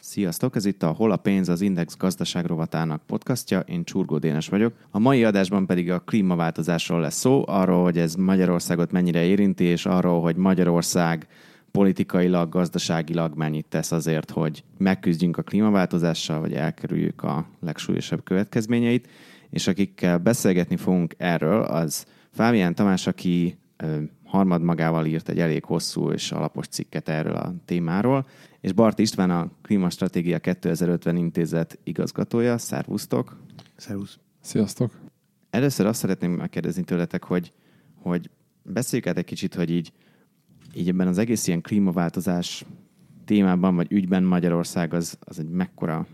Sziasztok, ez itt a Hol a pénz az Index gazdaság rovatának podcastja, én Csurgó Dénes vagyok. A mai adásban pedig a klímaváltozásról lesz szó, arról, hogy ez Magyarországot mennyire érinti, és arról, hogy Magyarország politikailag, gazdaságilag mennyit tesz azért, hogy megküzdjünk a klímaváltozással, vagy elkerüljük a legsúlyosabb következményeit. És akikkel beszélgetni fogunk erről, az Fábián Tamás, aki harmad magával írt egy elég hosszú és alapos cikket erről a témáról, és Bart István a Klímastratégia 2050 intézet igazgatója. Szervusztok! Szervusz! Sziasztok! Először azt szeretném megkérdezni tőletek, hogy, hogy beszéljük át egy kicsit, hogy így, így ebben az egész ilyen klímaváltozás témában vagy ügyben Magyarország az, az egy mekkora,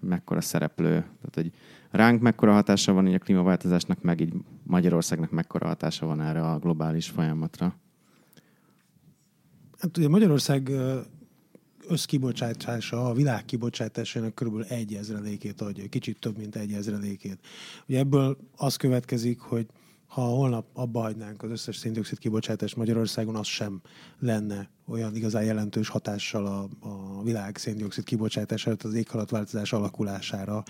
mekkora szereplő. Tehát, hogy ránk mekkora hatása van így a klímaváltozásnak, meg így Magyarországnak mekkora hatása van erre a globális folyamatra? Hát ugye Magyarország összkibocsátása a világ kibocsátásának kb. egy ezrelékét adja, kicsit több, mint egy ezrelékét. Ugye ebből az következik, hogy ha holnap abba hagynánk az összes széndiokszid kibocsátást Magyarországon, az sem lenne olyan igazán jelentős hatással a, a világ széndiokszid kibocsátására, az éghalatváltozás alakulására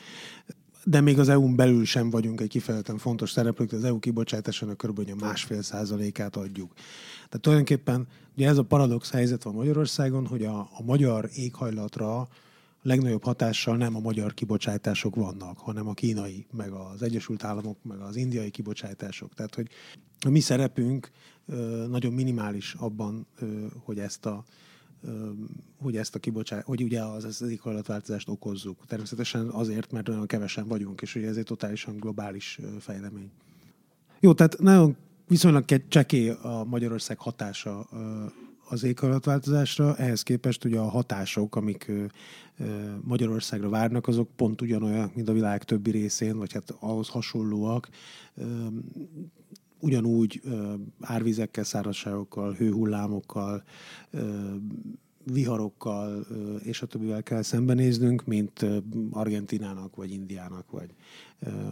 de még az EU-n belül sem vagyunk egy kifejezetten fontos szereplők, az EU kibocsátásának kb. a másfél százalékát adjuk. Tehát tulajdonképpen ugye ez a paradox helyzet van Magyarországon, hogy a, a magyar éghajlatra legnagyobb hatással nem a magyar kibocsátások vannak, hanem a kínai, meg az Egyesült Államok, meg az indiai kibocsátások. Tehát, hogy a mi szerepünk nagyon minimális abban, hogy ezt a hogy ezt a kibocsát, hogy ugye az, az éghajlatváltozást okozzuk. Természetesen azért, mert nagyon kevesen vagyunk, és ugye ez egy totálisan globális fejlemény. Jó, tehát nagyon viszonylag cseké a Magyarország hatása az éghajlatváltozásra, ehhez képest ugye a hatások, amik Magyarországra várnak, azok pont ugyanolyan, mint a világ többi részén, vagy hát ahhoz hasonlóak ugyanúgy árvizekkel, szárazságokkal, hőhullámokkal, ö, viharokkal és a többivel kell szembenéznünk, mint Argentinának, vagy Indiának, vagy,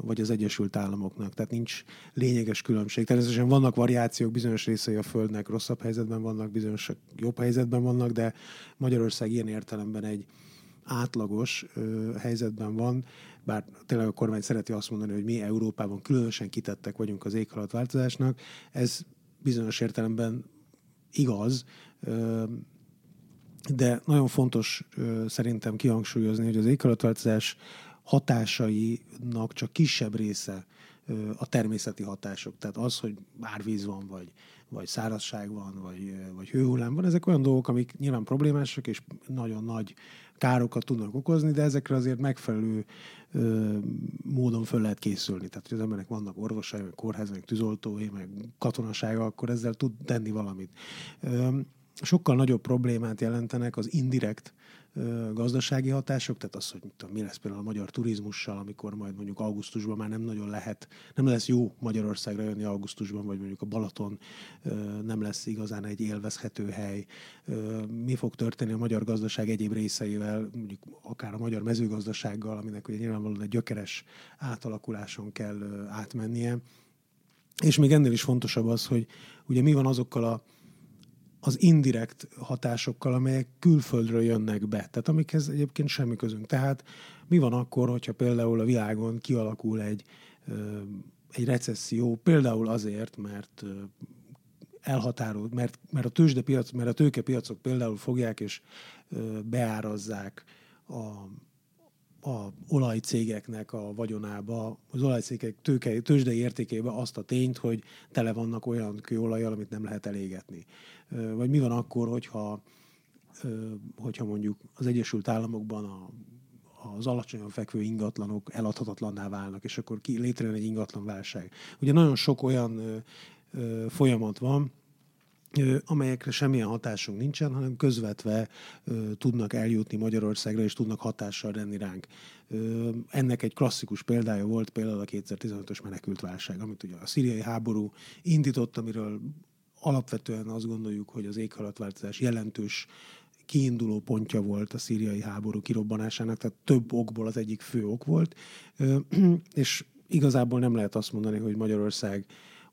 vagy az Egyesült Államoknak. Tehát nincs lényeges különbség. Természetesen vannak variációk, bizonyos részei a Földnek rosszabb helyzetben vannak, bizonyos jobb helyzetben vannak, de Magyarország ilyen értelemben egy átlagos ö, helyzetben van, bár tényleg a kormány szereti azt mondani, hogy mi Európában különösen kitettek vagyunk az éghajlatváltozásnak, ez bizonyos értelemben igaz, de nagyon fontos szerintem kihangsúlyozni, hogy az éghajlatváltozás hatásainak csak kisebb része a természeti hatások. Tehát az, hogy árvíz van, vagy, vagy szárazság van, vagy, vagy hőhullám van, ezek olyan dolgok, amik nyilván problémásak, és nagyon nagy károkat tudnak okozni, de ezekre azért megfelelő ö, módon föl lehet készülni. Tehát, hogy az embernek vannak orvosai, meg kórházai, meg tűzoltói, meg katonasága, akkor ezzel tud tenni valamit. Ö, sokkal nagyobb problémát jelentenek az indirekt gazdasági hatások, tehát az, hogy tudom, mi lesz például a magyar turizmussal, amikor majd mondjuk augusztusban már nem nagyon lehet, nem lesz jó Magyarországra jönni augusztusban, vagy mondjuk a Balaton nem lesz igazán egy élvezhető hely. Mi fog történni a magyar gazdaság egyéb részeivel, mondjuk akár a magyar mezőgazdasággal, aminek ugye nyilvánvalóan egy gyökeres átalakuláson kell átmennie. És még ennél is fontosabb az, hogy ugye mi van azokkal a az indirekt hatásokkal, amelyek külföldről jönnek be, tehát amikhez egyébként semmi közünk. Tehát mi van akkor, hogyha például a világon kialakul egy, egy recesszió, például azért, mert elhatárol, mert, mert a tőzsdepiac, mert a tőkepiacok például fogják és beárazzák a, a olajcégeknek a vagyonába, az olajcégek tőke, tőzsdei értékébe azt a tényt, hogy tele vannak olyan kőolajjal, amit nem lehet elégetni. Vagy mi van akkor, hogyha, hogyha mondjuk az Egyesült Államokban a, az alacsonyan fekvő ingatlanok eladhatatlanná válnak, és akkor ki, létrejön egy ingatlan válság. Ugye nagyon sok olyan folyamat van, amelyekre semmilyen hatásunk nincsen, hanem közvetve tudnak eljutni Magyarországra, és tudnak hatással lenni ránk. Ennek egy klasszikus példája volt például a 2015-ös menekült válság, amit ugye a szíriai háború indított, amiről alapvetően azt gondoljuk, hogy az éghajlatváltozás jelentős kiinduló pontja volt a szíriai háború kirobbanásának, tehát több okból az egyik fő ok volt, és igazából nem lehet azt mondani, hogy Magyarország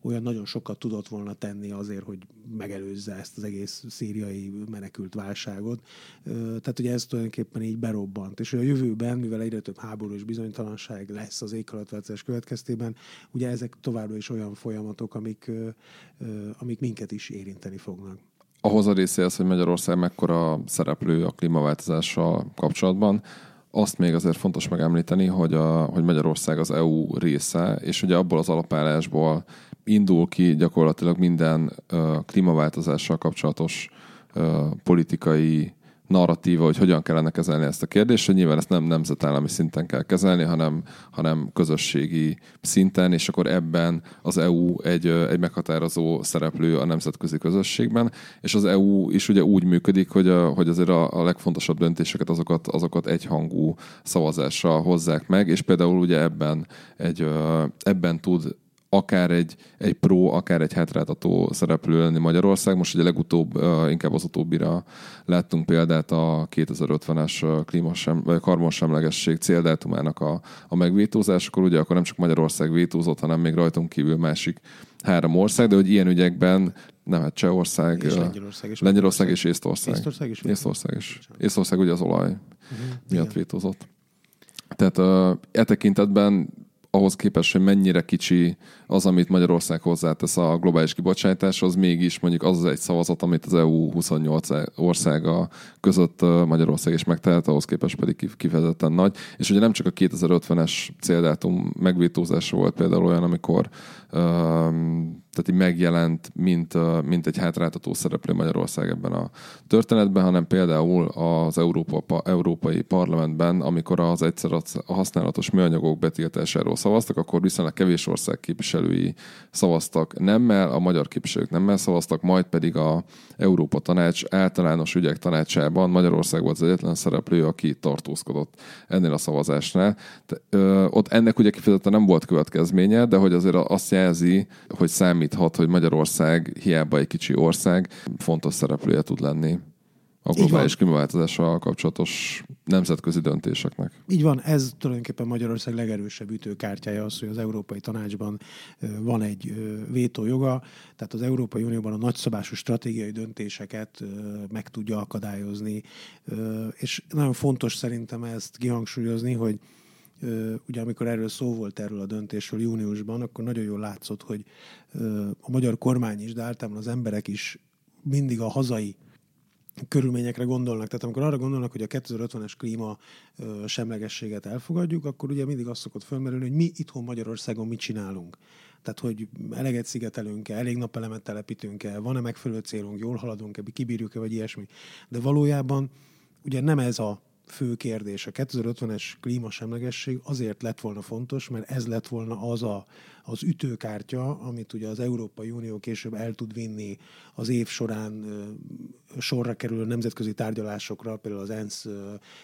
olyan nagyon sokat tudott volna tenni azért, hogy megelőzze ezt az egész szíriai menekült válságot. Tehát ugye ez tulajdonképpen így berobbant. És a jövőben, mivel egyre több háború és bizonytalanság lesz az éghajlatváltozás következtében, ugye ezek továbbra is olyan folyamatok, amik, amik minket is érinteni fognak. Ahhoz a része az, hogy Magyarország mekkora szereplő a klímaváltozással kapcsolatban, azt még azért fontos megemlíteni, hogy, a, hogy Magyarország az EU része, és ugye abból az alapállásból indul ki gyakorlatilag minden klímaváltozással kapcsolatos politikai narratíva, hogy hogyan kellene kezelni ezt a kérdést, hogy nyilván ezt nem nemzetállami szinten kell kezelni, hanem, hanem közösségi szinten, és akkor ebben az EU egy, egy meghatározó szereplő a nemzetközi közösségben, és az EU is ugye úgy működik, hogy, a, hogy azért a, a legfontosabb döntéseket azokat, azokat egyhangú szavazással hozzák meg, és például ugye ebben, egy, ebben tud akár egy, egy pro, akár egy hátráltató szereplő lenni Magyarország. Most ugye legutóbb, inkább az utóbbira láttunk példát a 2050-es klímasem, vagy karbonsemlegesség céldátumának a, a megvétózásakor, ugye akkor nem csak Magyarország vétózott, hanem még rajtunk kívül másik három ország, de hogy ilyen ügyekben nem, hát Csehország, és Lengyelország, és, Lengyelország és Észtország. Észtország és Észtország, és Észtország ugye az olaj uh-huh. miatt Igen. vétózott. Tehát uh, e tekintetben ahhoz képest, hogy mennyire kicsi az, amit Magyarország hozzátesz a globális kibocsátáshoz, mégis mondjuk az az egy szavazat, amit az EU 28 országa között Magyarország is megtehet, ahhoz képest pedig kifejezetten nagy. És ugye nem csak a 2050-es céldátum megvétózása volt például olyan, amikor tehát így megjelent, mint, mint egy hátráltató szereplő Magyarország ebben a történetben, hanem például az Európa, Európai Parlamentben, amikor az egyszer a használatos műanyagok betiltásáról szavaztak, akkor viszonylag kevés ország képviselői szavaztak nemmel, a magyar képviselők nemmel szavaztak, majd pedig a Európa Tanács általános ügyek tanácsában Magyarország volt az egyetlen szereplő, aki tartózkodott ennél a szavazásnál. De, ö, ott ennek ugye kifejezetten nem volt következménye, de hogy azért azt jelzi, hogy számíthat, hogy Magyarország hiába egy kicsi ország, fontos szereplője tud lenni a globális klímaváltozással kapcsolatos nemzetközi döntéseknek. Így van, ez tulajdonképpen Magyarország legerősebb ütőkártyája az, hogy az Európai Tanácsban van egy vétójoga, tehát az Európai Unióban a nagyszabású stratégiai döntéseket meg tudja akadályozni, és nagyon fontos szerintem ezt kihangsúlyozni, hogy ugye amikor erről szó volt erről a döntésről júniusban, akkor nagyon jól látszott, hogy a magyar kormány is, de általában az emberek is mindig a hazai körülményekre gondolnak. Tehát amikor arra gondolnak, hogy a 2050-es klíma semlegességet elfogadjuk, akkor ugye mindig azt szokott fölmerülni, hogy mi itthon Magyarországon mit csinálunk. Tehát, hogy eleget szigetelünk-e, elég napelemet telepítünk-e, van-e megfelelő célunk, jól haladunk-e, kibírjuk-e, vagy ilyesmi. De valójában ugye nem ez a fő kérdés. A 2050-es klímasemlegesség azért lett volna fontos, mert ez lett volna az a, az ütőkártya, amit ugye az Európai Unió később el tud vinni az év során sorra kerülő nemzetközi tárgyalásokra, például az ENSZ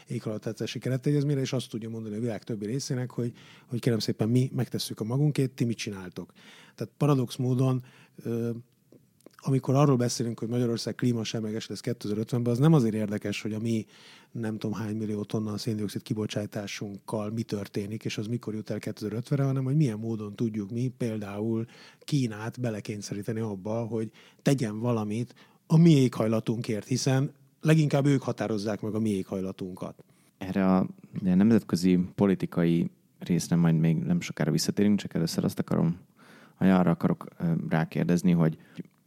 éghajlatási keretegyezményre, és azt tudja mondani a világ többi részének, hogy, hogy kérem szépen mi megtesszük a magunkét, ti mit csináltok. Tehát paradox módon amikor arról beszélünk, hogy Magyarország klímasemleges lesz 2050-ben, az nem azért érdekes, hogy a mi nem tudom hány millió tonna széndiokszid kibocsátásunkkal mi történik, és az mikor jut el 2050-re, hanem hogy milyen módon tudjuk mi például Kínát belekényszeríteni abba, hogy tegyen valamit a mi éghajlatunkért, hiszen leginkább ők határozzák meg a mi éghajlatunkat. Erre a nemzetközi politikai részre majd még nem sokára visszatérünk, csak először azt akarom, arra akarok rákérdezni, hogy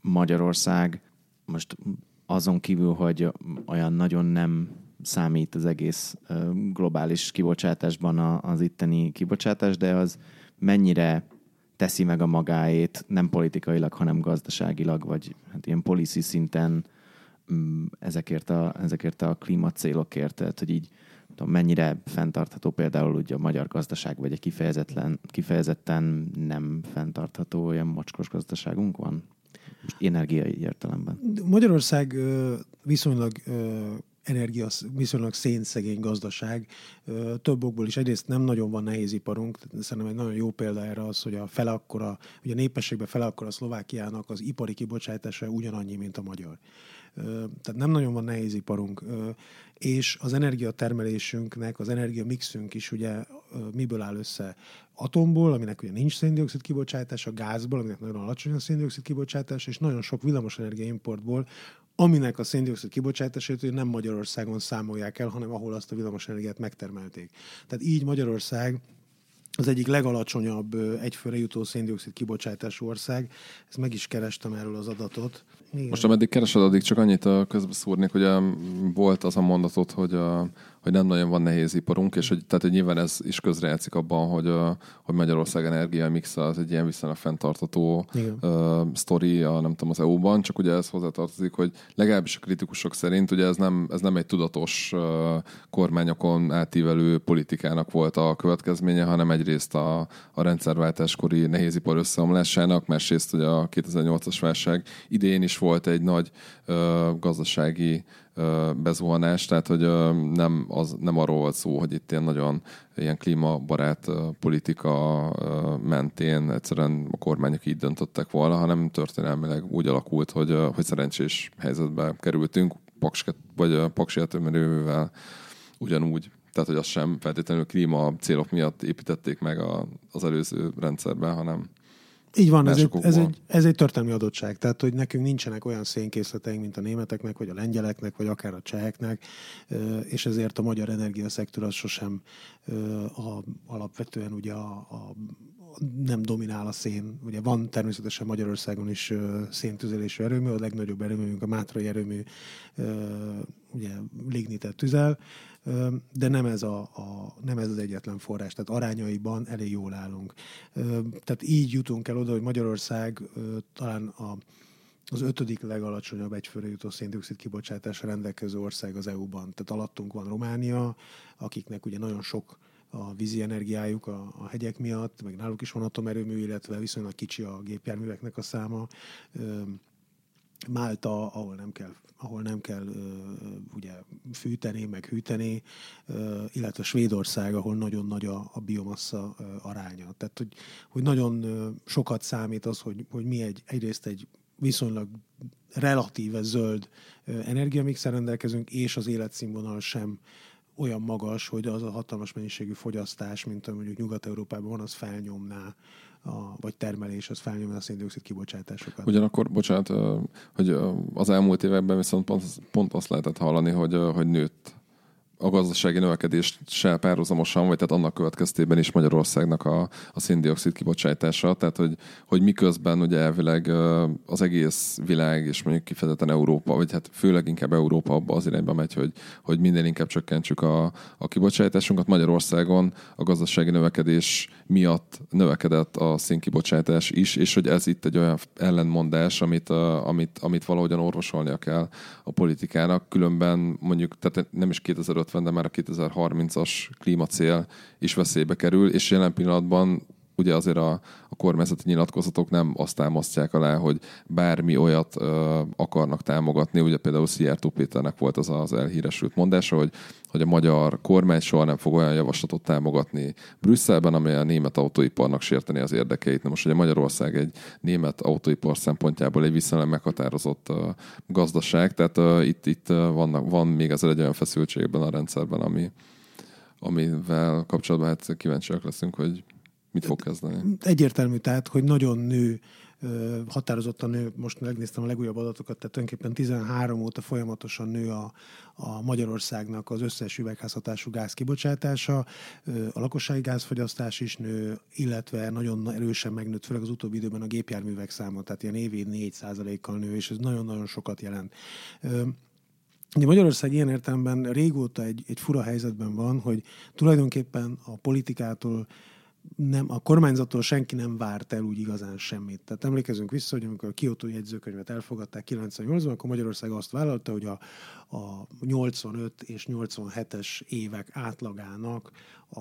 Magyarország most azon kívül, hogy olyan nagyon nem számít az egész globális kibocsátásban az itteni kibocsátás, de az mennyire teszi meg a magáét, nem politikailag, hanem gazdaságilag, vagy hát ilyen policy szinten mm, ezekért a, ezekért a klímacélokért, tehát hogy így tudom, mennyire fenntartható például ugye a magyar gazdaság, vagy egy kifejezetten, kifejezetten nem fenntartható olyan mocskos gazdaságunk van? Energiai értelemben. Magyarország viszonylag energia, viszonylag szénszegény gazdaság. Több okból is. Egyrészt nem nagyon van nehéz iparunk, szerintem egy nagyon jó példa erre az, hogy a fele akkora, hogy a népességben fele akkora Szlovákiának az ipari kibocsátása ugyanannyi, mint a magyar. Tehát nem nagyon van nehéziparunk, és az energiatermelésünknek, az energiamixünk is ugye miből áll össze? Atomból, aminek ugye nincs széndiokszid kibocsátása, gázból, aminek nagyon alacsony a széndiokszid kibocsátása, és nagyon sok villamosenergia importból, aminek a széndiokszid kibocsátását nem Magyarországon számolják el, hanem ahol azt a villamosenergiát megtermelték. Tehát így Magyarország az egyik legalacsonyabb egyfőre jutó széndiokszid kibocsátású ország. Ezt meg is kerestem erről az adatot. Igen. Most ameddig keresed, addig csak annyit közbeszúrnék, hogy volt az a mondatot, hogy a, hogy nem nagyon van nehéz iparunk, és hogy, tehát, hogy nyilván ez is közrejátszik abban, hogy, hogy Magyarország energia mix az egy ilyen viszonylag fenntartató uh, sztori a, nem tudom, az EU-ban, csak ugye ez hozzátartozik, hogy legalábbis a kritikusok szerint ugye ez nem, ez nem egy tudatos uh, kormányokon átívelő politikának volt a következménye, hanem egyrészt a, a rendszerváltáskori nehézipar összeomlásának, másrészt ugye a 2008-as válság idén is volt egy nagy uh, gazdasági bezuhanás, tehát hogy nem, az, nem arról volt szó, hogy itt ilyen nagyon ilyen klímabarát politika mentén egyszerűen a kormányok így döntöttek volna, hanem történelmileg úgy alakult, hogy, hogy szerencsés helyzetbe kerültünk, Paks, vagy Paksi atomerőművel ugyanúgy. Tehát, hogy azt sem feltétlenül klíma célok miatt építették meg a, az előző rendszerben, hanem így van, ez egy, ez, egy, ez egy történelmi adottság. Tehát, hogy nekünk nincsenek olyan szénkészleteink, mint a németeknek, vagy a lengyeleknek, vagy akár a cseheknek, és ezért a magyar energiaszektor az sosem a, alapvetően ugye a, a nem dominál a szén. Ugye van természetesen Magyarországon is széntüzelésű erőmű, a legnagyobb erőműünk a Mátrai erőmű ugye lignitet tüzel, de nem ez, a, a, nem ez az egyetlen forrás, tehát arányaiban elég jól állunk. Tehát így jutunk el oda, hogy Magyarország talán a, az ötödik legalacsonyabb egyfőre jutó széndiokszid kibocsátásra rendelkező ország az EU-ban. Tehát alattunk van Románia, akiknek ugye nagyon sok a vízi energiájuk a, a hegyek miatt, meg náluk is van atomerőmű, illetve viszonylag kicsi a gépjárműveknek a száma. Málta, ahol nem kell, ahol nem kell ugye fűteni, meg hűteni, illetve Svédország, ahol nagyon nagy a, a biomassa aránya. Tehát, hogy, hogy nagyon sokat számít az, hogy, hogy mi egy, egyrészt egy viszonylag relatíve zöld energiamixer rendelkezünk, és az életszínvonal sem olyan magas, hogy az a hatalmas mennyiségű fogyasztás, mint ami mondjuk Nyugat-Európában van, az felnyomná a, vagy termelés, az felnyomja a széndiokszid kibocsátásokat. Ugyanakkor, bocsánat, hogy az elmúlt években viszont pont, pont azt lehetett hallani, hogy, hogy nőtt a gazdasági növekedés se párhuzamosan, vagy tehát annak következtében is Magyarországnak a, a széndiokszid kibocsátása, tehát hogy, hogy miközben ugye elvileg az egész világ, és mondjuk kifejezetten Európa, vagy hát főleg inkább Európa abba az irányba megy, hogy, hogy minél inkább csökkentsük a, a kibocsátásunkat. Magyarországon a gazdasági növekedés miatt növekedett a szénkibocsátás is, és hogy ez itt egy olyan ellenmondás, amit, amit, amit valahogyan orvosolnia kell a politikának, különben mondjuk, tehát nem is 2005 2050, de már a 2030-as klímacél is veszélybe kerül, és jelen pillanatban ugye azért a, a kormányzati nyilatkozatok nem azt támasztják alá, hogy bármi olyat ö, akarnak támogatni. Ugye például Szijjártó Péternek volt az az elhíresült mondása, hogy, hogy a magyar kormány soha nem fog olyan javaslatot támogatni Brüsszelben, amely a német autóiparnak sérteni az érdekeit. Na most ugye Magyarország egy német autóipar szempontjából egy viszonylag meghatározott ö, gazdaság, tehát ö, itt, itt vannak, van még ezzel egy olyan feszültség ebben a rendszerben, ami, amivel kapcsolatban hát kíváncsiak leszünk, hogy Mit fog kezdeni? Egyértelmű, tehát, hogy nagyon nő határozottan nő, most megnéztem a legújabb adatokat, tehát tulajdonképpen 13 óta folyamatosan nő a, a Magyarországnak az összes üvegházhatású gáz kibocsátása, a lakossági gázfogyasztás is nő, illetve nagyon erősen megnőtt, főleg az utóbbi időben a gépjárművek száma, tehát ilyen évi 4 kal nő, és ez nagyon-nagyon sokat jelent. Ugye Magyarország ilyen értelemben régóta egy, egy fura helyzetben van, hogy tulajdonképpen a politikától nem, a kormányzattól senki nem várt el úgy igazán semmit. Tehát emlékezünk vissza, hogy amikor a Kyoto jegyzőkönyvet elfogadták 98-ban, akkor Magyarország azt vállalta, hogy a, a 85 és 87-es évek átlagának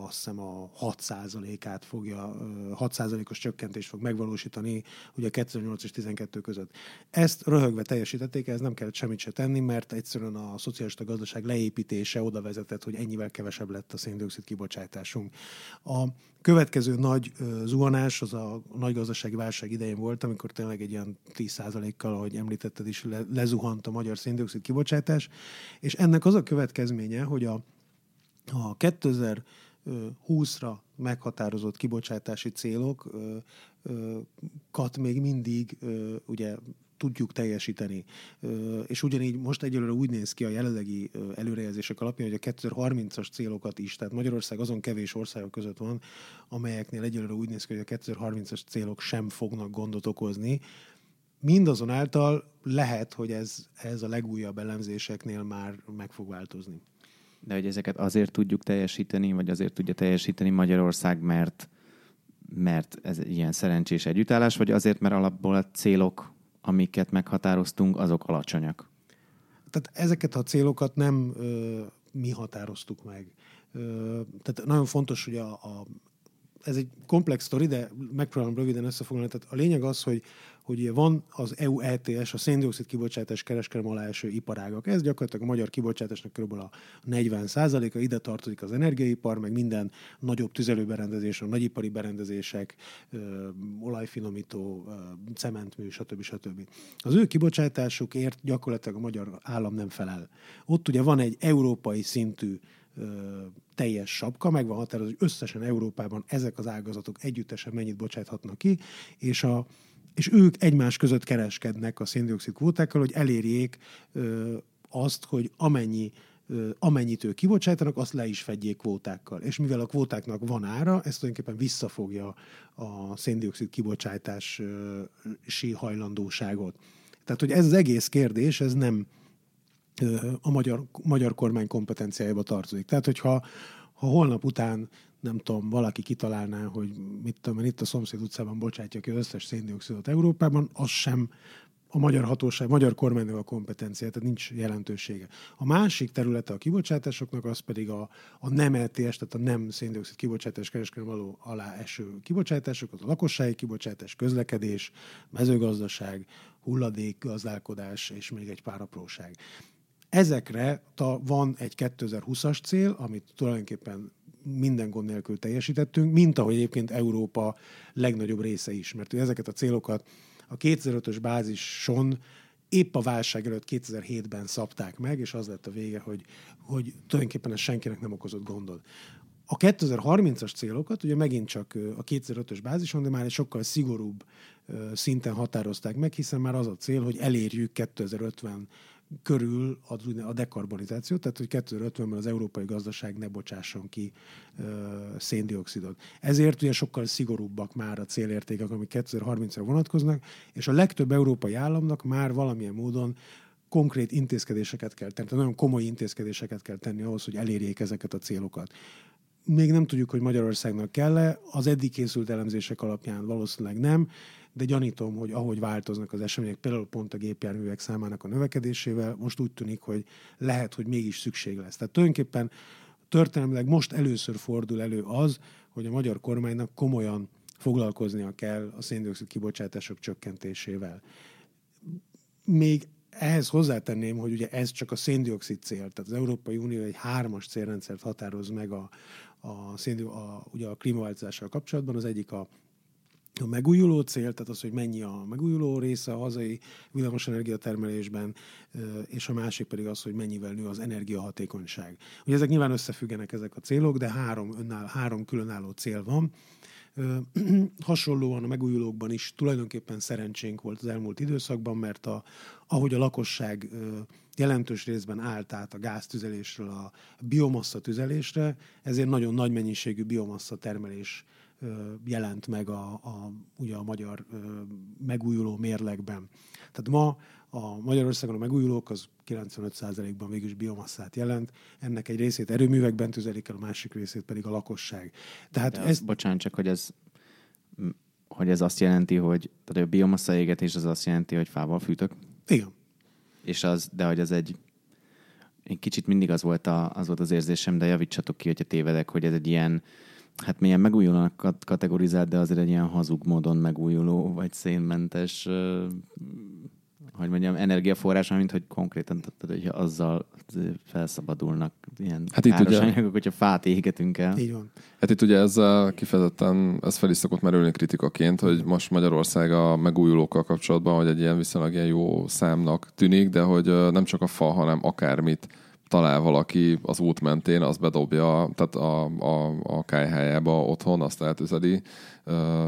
azt hiszem a 6%-át fogja, 6%-os csökkentést fog megvalósítani ugye 2008 és 12 között. Ezt röhögve teljesítették, ez nem kellett semmit se tenni, mert egyszerűen a szocialista gazdaság leépítése oda vezetett, hogy ennyivel kevesebb lett a széndiokszid kibocsátásunk. A következő nagy zuhanás az a nagy gazdasági válság idején volt, amikor tényleg egy ilyen 10%-kal, ahogy említetted is, le, lezuhant a magyar széndiokszid kibocsátás, és ennek az a következménye, hogy a, a 2020-ra meghatározott kibocsátási célokat még mindig ugye tudjuk teljesíteni. És ugyanígy most egyelőre úgy néz ki a jelenlegi előrejelzések alapján, hogy a 2030-as célokat is, tehát Magyarország azon kevés országok között van, amelyeknél egyelőre úgy néz ki, hogy a 2030-as célok sem fognak gondot okozni. Mindazonáltal lehet, hogy ez, ez a legújabb elemzéseknél már meg fog változni. De hogy ezeket azért tudjuk teljesíteni, vagy azért tudja teljesíteni Magyarország, mert mert ez ilyen szerencsés együttállás, vagy azért, mert alapból a célok amiket meghatároztunk, azok alacsonyak. Tehát ezeket a célokat nem ö, mi határoztuk meg. Ö, tehát nagyon fontos, hogy a, a ez egy komplex sztori, de megpróbálom röviden összefoglalni. Tehát a lényeg az, hogy, hogy van az EU ETS, a széndiokszid kibocsátás kereskedelem alá eső iparágak. Ez gyakorlatilag a magyar kibocsátásnak kb. a 40 a ide tartozik az energiaipar, meg minden nagyobb tüzelőberendezés, a nagyipari berendezések, ö, olajfinomító, ö, cementmű, stb. stb. Az ő kibocsátásukért gyakorlatilag a magyar állam nem felel. Ott ugye van egy európai szintű teljes sapka, meg van határozva, hogy összesen Európában ezek az ágazatok együttesen mennyit bocsáthatnak ki, és, a, és ők egymás között kereskednek a széndiokszid kvótákkal, hogy elérjék ö, azt, hogy amennyi amennyit ők kibocsátanak, azt le is fedjék kvótákkal. És mivel a kvótáknak van ára, ezt tulajdonképpen visszafogja a széndiokszid kibocsátási hajlandóságot. Tehát, hogy ez az egész kérdés, ez nem, a magyar, magyar kormány kompetenciájába tartozik. Tehát, hogyha ha holnap után nem tudom, valaki kitalálná, hogy mit tudom, itt a szomszéd utcában bocsátja ki az összes széndiokszidot Európában, az sem a magyar hatóság, magyar kormánynak a kompetenciája, tehát nincs jelentősége. A másik területe a kibocsátásoknak, az pedig a, a nem LTS, tehát a nem széndiokszid kibocsátás kereskedelem való alá eső kibocsátások, az a lakossági kibocsátás, közlekedés, mezőgazdaság, hulladék, gazdálkodás és még egy pár apróság. Ezekre ta, van egy 2020-as cél, amit tulajdonképpen minden gond nélkül teljesítettünk, mint ahogy egyébként Európa legnagyobb része is. Mert ezeket a célokat a 2005-ös bázison épp a válság előtt 2007-ben szabták meg, és az lett a vége, hogy, hogy tulajdonképpen ez senkinek nem okozott gondot. A 2030-as célokat ugye megint csak a 2005-ös bázison, de már egy sokkal szigorúbb szinten határozták meg, hiszen már az a cél, hogy elérjük 2050 körül a, a dekarbonizáció, tehát hogy 2050-ben az európai gazdaság ne bocsásson ki ö, széndiokszidot. Ezért ugye sokkal szigorúbbak már a célértékek, amik 2030-ra vonatkoznak, és a legtöbb európai államnak már valamilyen módon konkrét intézkedéseket kell tenni, tehát nagyon komoly intézkedéseket kell tenni ahhoz, hogy elérjék ezeket a célokat. Még nem tudjuk, hogy Magyarországnak kell-e, az eddig készült elemzések alapján valószínűleg nem, de gyanítom, hogy ahogy változnak az események, például pont a gépjárművek számának a növekedésével, most úgy tűnik, hogy lehet, hogy mégis szükség lesz. Tehát tulajdonképpen történelmileg most először fordul elő az, hogy a magyar kormánynak komolyan foglalkoznia kell a széndiokszid kibocsátások csökkentésével. Még ehhez hozzátenném, hogy ugye ez csak a széndiokszid cél, tehát az Európai Unió egy hármas célrendszert határoz meg a, a, széndiokszid, a, ugye a klímaváltozással kapcsolatban. Az egyik a a megújuló cél, tehát az, hogy mennyi a megújuló része a hazai villamos energiatermelésben, és a másik pedig az, hogy mennyivel nő az energiahatékonyság. Ugye ezek nyilván összefüggenek ezek a célok, de három, önáll, három különálló cél van. Hasonlóan a megújulókban is tulajdonképpen szerencsénk volt az elmúlt időszakban, mert a, ahogy a lakosság jelentős részben állt át a gáztüzelésről a biomassa tüzelésre, ezért nagyon nagy mennyiségű biomassa termelés jelent meg a, a, ugye a magyar megújuló mérlegben. Tehát ma a Magyarországon a megújulók az 95%-ban végül is biomasszát jelent, ennek egy részét erőművekben tüzelik el, a másik részét pedig a lakosság. Tehát De ez... Bocsánat, csak hogy ez hogy ez azt jelenti, hogy tehát a biomassa égetés az azt jelenti, hogy fával fűtök? Igen. És az, de hogy ez egy én kicsit mindig az volt, a, az volt az érzésem, de javítsatok ki, hogyha tévedek, hogy ez egy ilyen, hát milyen megújulónak kategorizált, de azért egy ilyen hazug módon megújuló, vagy szénmentes hogy mondjam, energiaforrás, mint hogy konkrétan tudod, hogy azzal felszabadulnak ilyen hát itt ugye, anyagok, hogyha fát égetünk el. Így van. Hát itt ugye ez kifejezetten, ez fel is szokott merülni kritikaként, hogy most Magyarország a megújulókkal kapcsolatban, hogy egy ilyen viszonylag ilyen jó számnak tűnik, de hogy nem csak a fa, hanem akármit talál valaki az út mentén, az bedobja, tehát a, a, a kájhájába otthon, azt eltüzeli,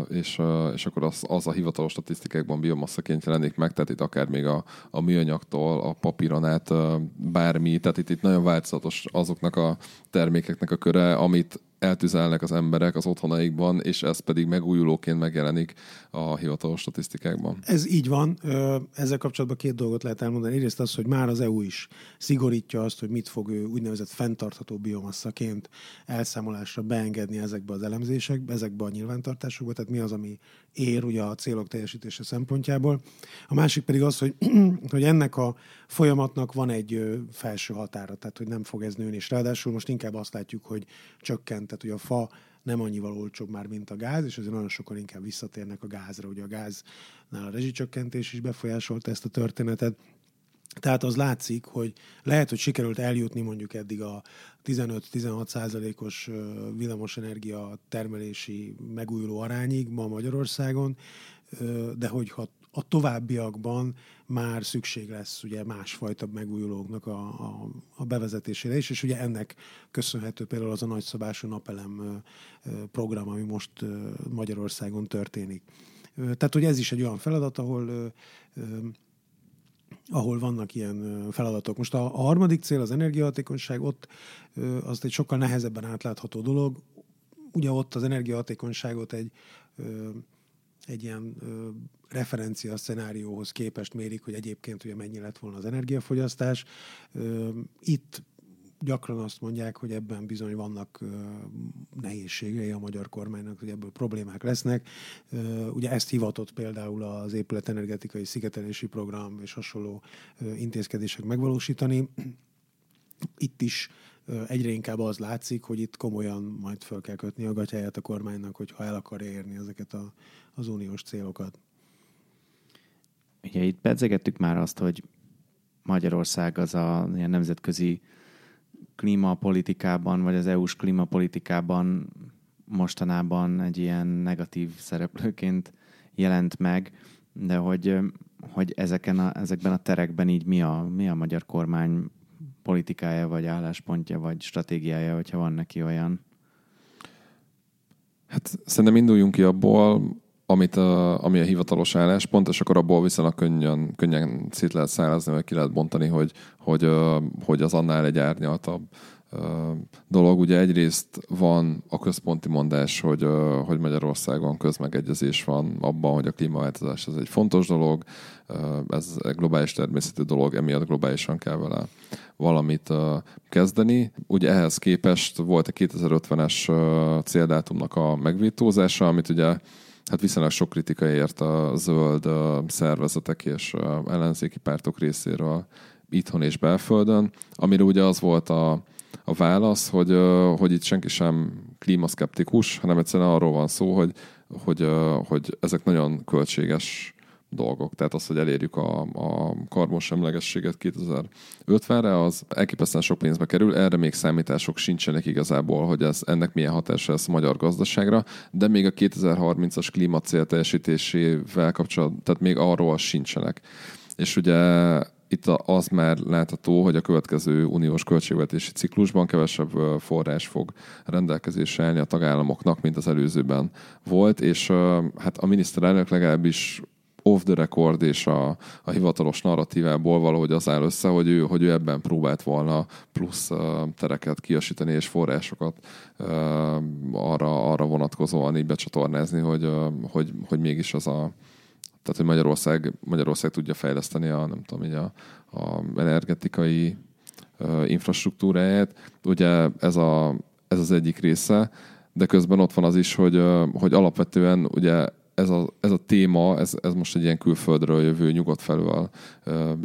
és, és akkor az, az a hivatalos statisztikákban biomasszaként jelenik meg, tehát itt akár még a, a műanyagtól, a papíron át bármi, tehát itt, itt nagyon változatos azoknak a termékeknek a köre, amit eltüzelnek az emberek az otthonaikban, és ez pedig megújulóként megjelenik a hivatalos statisztikákban. Ez így van. Ezzel kapcsolatban két dolgot lehet elmondani. Egyrészt az, hogy már az EU is szigorítja azt, hogy mit fog ő úgynevezett fenntartható biomasszaként elszámolásra beengedni ezekbe az elemzésekbe, ezekbe a nyilvántartásokba, tehát mi az, ami ér ugye a célok teljesítése szempontjából. A másik pedig az, hogy, hogy ennek a folyamatnak van egy felső határa, tehát hogy nem fog ez nőni, és ráadásul most inkább azt látjuk, hogy csökkent, tehát hogy a fa nem annyival olcsóbb már, mint a gáz, és azért nagyon sokan inkább visszatérnek a gázra. Ugye a gáznál a rezsicsökkentés is befolyásolta ezt a történetet. Tehát az látszik, hogy lehet, hogy sikerült eljutni mondjuk eddig a 15-16 százalékos villamosenergia termelési megújuló arányig ma Magyarországon, de hogyha a továbbiakban már szükség lesz ugye másfajta megújulóknak a, a, a bevezetésére is, és ugye ennek köszönhető például az a nagyszabású napelem program, ami most Magyarországon történik. Tehát, hogy ez is egy olyan feladat, ahol ahol vannak ilyen feladatok. Most a, a harmadik cél, az energiahatékonyság, ott az egy sokkal nehezebben átlátható dolog. Ugye ott az energiahatékonyságot egy egy ilyen referencia szenárióhoz képest mérik, hogy egyébként ugye mennyi lett volna az energiafogyasztás. Itt gyakran azt mondják, hogy ebben bizony vannak nehézségei a magyar kormánynak, hogy ebből problémák lesznek. Ugye ezt hivatott például az épületenergetikai szigetelési program és hasonló intézkedések megvalósítani. Itt is egyre inkább az látszik, hogy itt komolyan majd föl kell kötni a gatyáját a kormánynak, hogyha el akarja érni ezeket a, az uniós célokat. Ugye itt pedzegettük már azt, hogy Magyarország az a ilyen nemzetközi klímapolitikában, vagy az EU-s klímapolitikában mostanában egy ilyen negatív szereplőként jelent meg, de hogy, hogy ezeken a, ezekben a terekben így mi a, mi a magyar kormány politikája, vagy álláspontja, vagy stratégiája, hogyha van neki olyan? Hát szerintem induljunk ki abból, amit a, ami a hivatalos álláspont, és akkor abból viszonylag könnyen, könnyen szét lehet szállazni, vagy ki lehet bontani, hogy, hogy, hogy az annál egy árnyaltabb dolog. Ugye egyrészt van a központi mondás, hogy, hogy Magyarországon közmegegyezés van abban, hogy a klímaváltozás ez egy fontos dolog, ez egy globális természetű dolog, emiatt globálisan kell vele valamit kezdeni. Ugye ehhez képest volt a 2050-es céldátumnak a megvétózása, amit ugye hát viszonylag sok kritika ért a zöld szervezetek és ellenzéki pártok részéről itthon és belföldön, amire ugye az volt a, a válasz, hogy, hogy itt senki sem klímaszkeptikus, hanem egyszerűen arról van szó, hogy, hogy, hogy ezek nagyon költséges dolgok. Tehát az, hogy elérjük a, a karbonsemlegességet 2050-re, az elképesztően sok pénzbe kerül, erre még számítások sincsenek igazából, hogy ez, ennek milyen hatása lesz a magyar gazdaságra, de még a 2030-as klímacél teljesítésével kapcsolatban, tehát még arról sincsenek. És ugye itt az már látható, hogy a következő uniós költségvetési ciklusban kevesebb forrás fog rendelkezésre állni a tagállamoknak, mint az előzőben volt, és hát a miniszterelnök legalábbis off the record és a, a hivatalos narratívából valahogy az áll össze, hogy ő, hogy ő ebben próbált volna plusz uh, tereket kiasítani és forrásokat uh, arra, arra vonatkozóan így becsatornázni, hogy, uh, hogy, hogy mégis az a tehát, hogy Magyarország, Magyarország tudja fejleszteni a, nem tudom, így a, a energetikai uh, infrastruktúráját. Ugye ez, a, ez az egyik része, de közben ott van az is, hogy, hogy alapvetően ugye ez a, ez a téma, ez, ez most egy ilyen külföldről jövő, nyugodt felül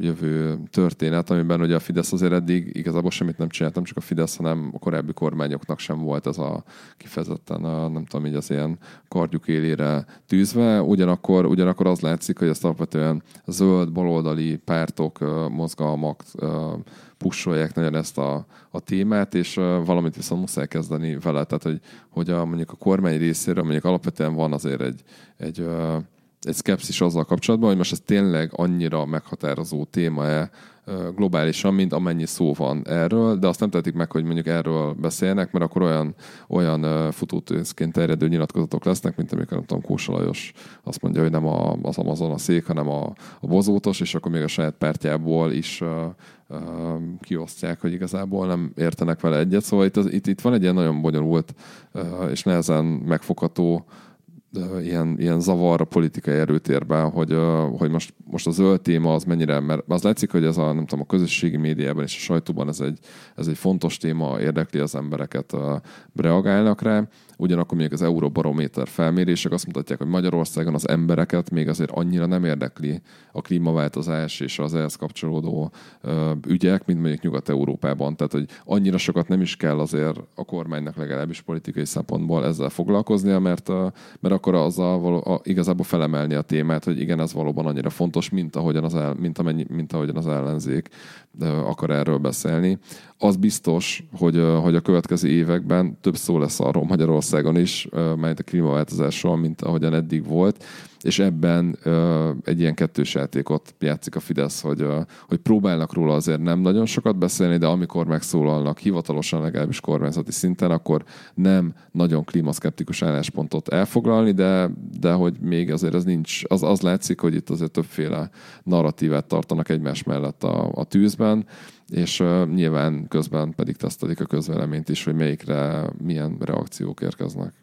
jövő történet, amiben ugye a Fidesz azért eddig igazából semmit nem csinált, nem csak a Fidesz, hanem a korábbi kormányoknak sem volt ez a kifejezetten, a, nem tudom, így az ilyen kardjuk élére tűzve. Ugyanakkor, ugyanakkor az látszik, hogy ezt alapvetően zöld, baloldali pártok, mozgalmak pusolják nagyon ezt a, a témát, és valamit viszont muszáj kezdeni vele. Tehát, hogy, hogy a, mondjuk a kormány részéről mondjuk alapvetően van azért egy, egy, egy szkepszis azzal kapcsolatban, hogy most ez tényleg annyira meghatározó téma-e globálisan, mint amennyi szó van erről, de azt nem tehetik meg, hogy mondjuk erről beszélnek, mert akkor olyan, olyan futótőzként terjedő nyilatkozatok lesznek, mint amikor nem tudom, Kósa Lajos azt mondja, hogy nem a, az Amazon a szék, hanem a, a bozótos, és akkor még a saját pártjából is uh, uh, kiosztják, hogy igazából nem értenek vele egyet. Szóval itt, itt, itt van egy ilyen nagyon bonyolult uh, és nehezen megfogható ilyen, ilyen zavar a politikai erőtérben, hogy, hogy most, most a zöld téma az mennyire, mert az látszik, hogy ez a, nem tudom, a közösségi médiában és a sajtóban ez egy, ez egy fontos téma, érdekli az embereket, reagálnak rá, Ugyanakkor még az Euróbarométer felmérések azt mutatják, hogy Magyarországon az embereket még azért annyira nem érdekli a klímaváltozás és az ehhez kapcsolódó ügyek, mint mondjuk Nyugat-Európában. Tehát, hogy annyira sokat nem is kell azért a kormánynak legalábbis politikai szempontból ezzel foglalkoznia, mert, mert akkor azzal való, a, igazából felemelni a témát, hogy igen, ez valóban annyira fontos, mint ahogyan az, el, mint amennyi, mint ahogyan az ellenzék akar erről beszélni. Az biztos, hogy, hogy a következő években több szó lesz arról Magyarországon is, melyet a klímaváltozásról, mint ahogyan eddig volt, és ebben uh, egy ilyen kettős játékot játszik a Fidesz, hogy, uh, hogy próbálnak róla azért nem nagyon sokat beszélni, de amikor megszólalnak hivatalosan legalábbis kormányzati szinten, akkor nem nagyon klímaszkeptikus álláspontot elfoglalni, de, de hogy még azért ez nincs, az, az látszik, hogy itt azért többféle narratívát tartanak egymás mellett a, a tűzben, és uh, nyilván közben pedig tesztelik a közvéleményt is, hogy melyikre milyen reakciók érkeznek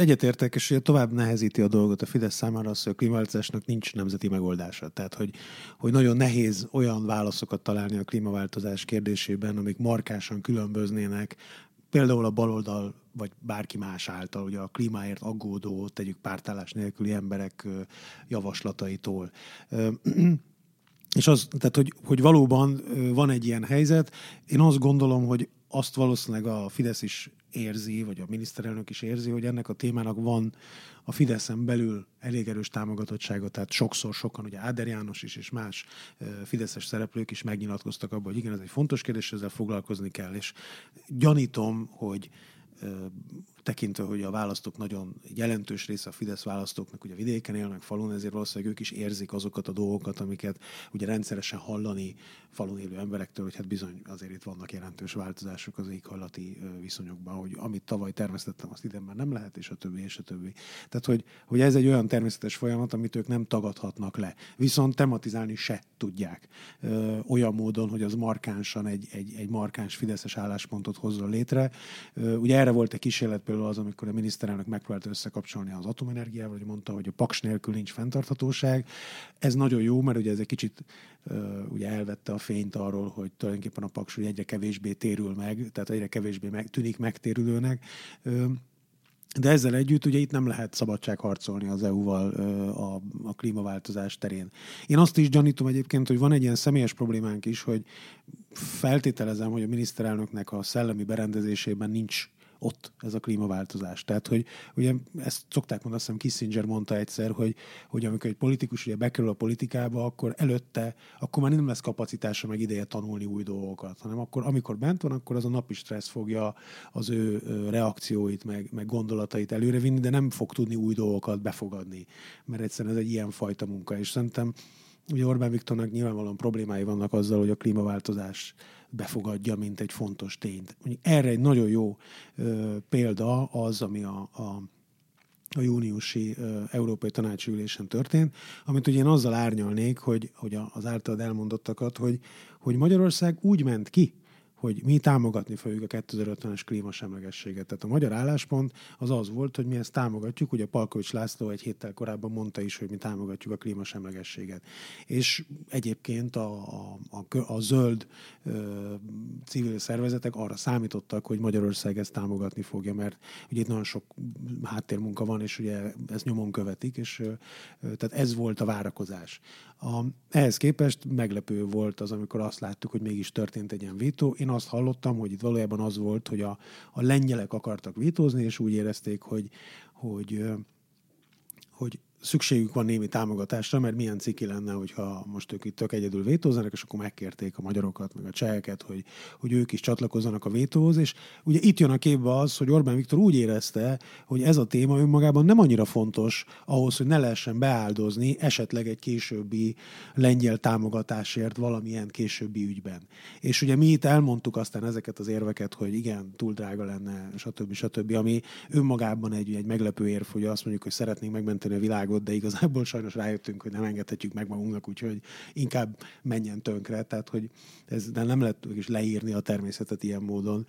egyetértek, és ugye tovább nehezíti a dolgot a Fidesz számára az, hogy a klímaváltozásnak nincs nemzeti megoldása. Tehát, hogy, hogy nagyon nehéz olyan válaszokat találni a klímaváltozás kérdésében, amik markásan különböznének, például a baloldal vagy bárki más által, ugye a klímáért aggódó, tegyük pártállás nélküli emberek javaslataitól. És az, tehát, hogy, hogy valóban van egy ilyen helyzet. Én azt gondolom, hogy azt valószínűleg a Fidesz is érzi, vagy a miniszterelnök is érzi, hogy ennek a témának van a Fideszen belül elég erős támogatottsága, tehát sokszor sokan, ugye Áder János is, és más fideszes szereplők is megnyilatkoztak abban, hogy igen, ez egy fontos kérdés, ezzel foglalkozni kell, és gyanítom, hogy tekintve, hogy a választók nagyon jelentős része a Fidesz választóknak ugye vidéken élnek falun, ezért valószínűleg ők is érzik azokat a dolgokat, amiket ugye rendszeresen hallani falun élő emberektől, hogy hát bizony azért itt vannak jelentős változások az éghajlati viszonyokban, hogy amit tavaly termesztettem, azt idén már nem lehet, és a többi, és a többi. Tehát, hogy, hogy ez egy olyan természetes folyamat, amit ők nem tagadhatnak le. Viszont tematizálni se tudják. Ö, olyan módon, hogy az markánsan egy, egy, egy markáns fideszes álláspontot hozzon létre. Ö, ugye erre volt egy kísérlet például az, amikor a miniszterelnök megpróbált összekapcsolni az atomenergiával, hogy mondta, hogy a paks nélkül nincs fenntarthatóság. Ez nagyon jó, mert ugye ez egy kicsit ugye elvette a fényt arról, hogy tulajdonképpen a paks egyre kevésbé térül meg, tehát egyre kevésbé meg, tűnik megtérülőnek. De ezzel együtt ugye itt nem lehet szabadságharcolni az EU-val a, a klímaváltozás terén. Én azt is gyanítom egyébként, hogy van egy ilyen személyes problémánk is, hogy feltételezem, hogy a miniszterelnöknek a szellemi berendezésében nincs ott ez a klímaváltozás. Tehát, hogy ugye ezt szokták mondani, azt hiszem Kissinger mondta egyszer, hogy, hogy amikor egy politikus ugye bekerül a politikába, akkor előtte, akkor már nem lesz kapacitása meg ideje tanulni új dolgokat, hanem akkor, amikor bent van, akkor az a napi stressz fogja az ő reakcióit, meg, meg gondolatait előrevinni, de nem fog tudni új dolgokat befogadni, mert egyszerűen ez egy ilyen fajta munka, és szerintem ugye Orbán Viktornak nyilvánvalóan problémái vannak azzal, hogy a klímaváltozás befogadja, mint egy fontos tényt. Erre egy nagyon jó példa az, ami a, a a júniusi ö, Európai Tanácsülésen történt, amit ugye én azzal árnyalnék, hogy, hogy az általad elmondottakat, hogy, hogy Magyarország úgy ment ki, hogy mi támogatni fogjuk a 2050-es klímasemlegességet. Tehát a magyar álláspont az az volt, hogy mi ezt támogatjuk, ugye Palkovics László egy héttel korábban mondta is, hogy mi támogatjuk a klímasemlegességet. És egyébként a, a, a, a zöld ö, civil szervezetek arra számítottak, hogy Magyarország ezt támogatni fogja, mert ugye itt nagyon sok háttérmunka van, és ugye ezt nyomon követik, és ö, tehát ez volt a várakozás. A, ehhez képest meglepő volt az, amikor azt láttuk, hogy mégis történt egy ilyen vétó. Én azt hallottam, hogy itt valójában az volt, hogy a, a lengyelek akartak vétózni, és úgy érezték, hogy, hogy, hogy szükségük van némi támogatásra, mert milyen ciki lenne, hogyha most ők itt tök egyedül vétózzanak, és akkor megkérték a magyarokat, meg a cseheket, hogy, hogy ők is csatlakozzanak a vétóhoz, és ugye itt jön a képbe az, hogy Orbán Viktor úgy érezte, hogy ez a téma önmagában nem annyira fontos ahhoz, hogy ne lehessen beáldozni esetleg egy későbbi lengyel támogatásért valamilyen későbbi ügyben. És ugye mi itt elmondtuk aztán ezeket az érveket, hogy igen, túl drága lenne, stb. stb., ami önmagában egy, egy meglepő érv, hogy azt mondjuk, hogy szeretnénk megmenteni a világot, világot, de igazából sajnos rájöttünk, hogy nem engedhetjük meg magunknak, úgyhogy inkább menjen tönkre, tehát hogy ez de nem lehet is leírni a természetet ilyen módon.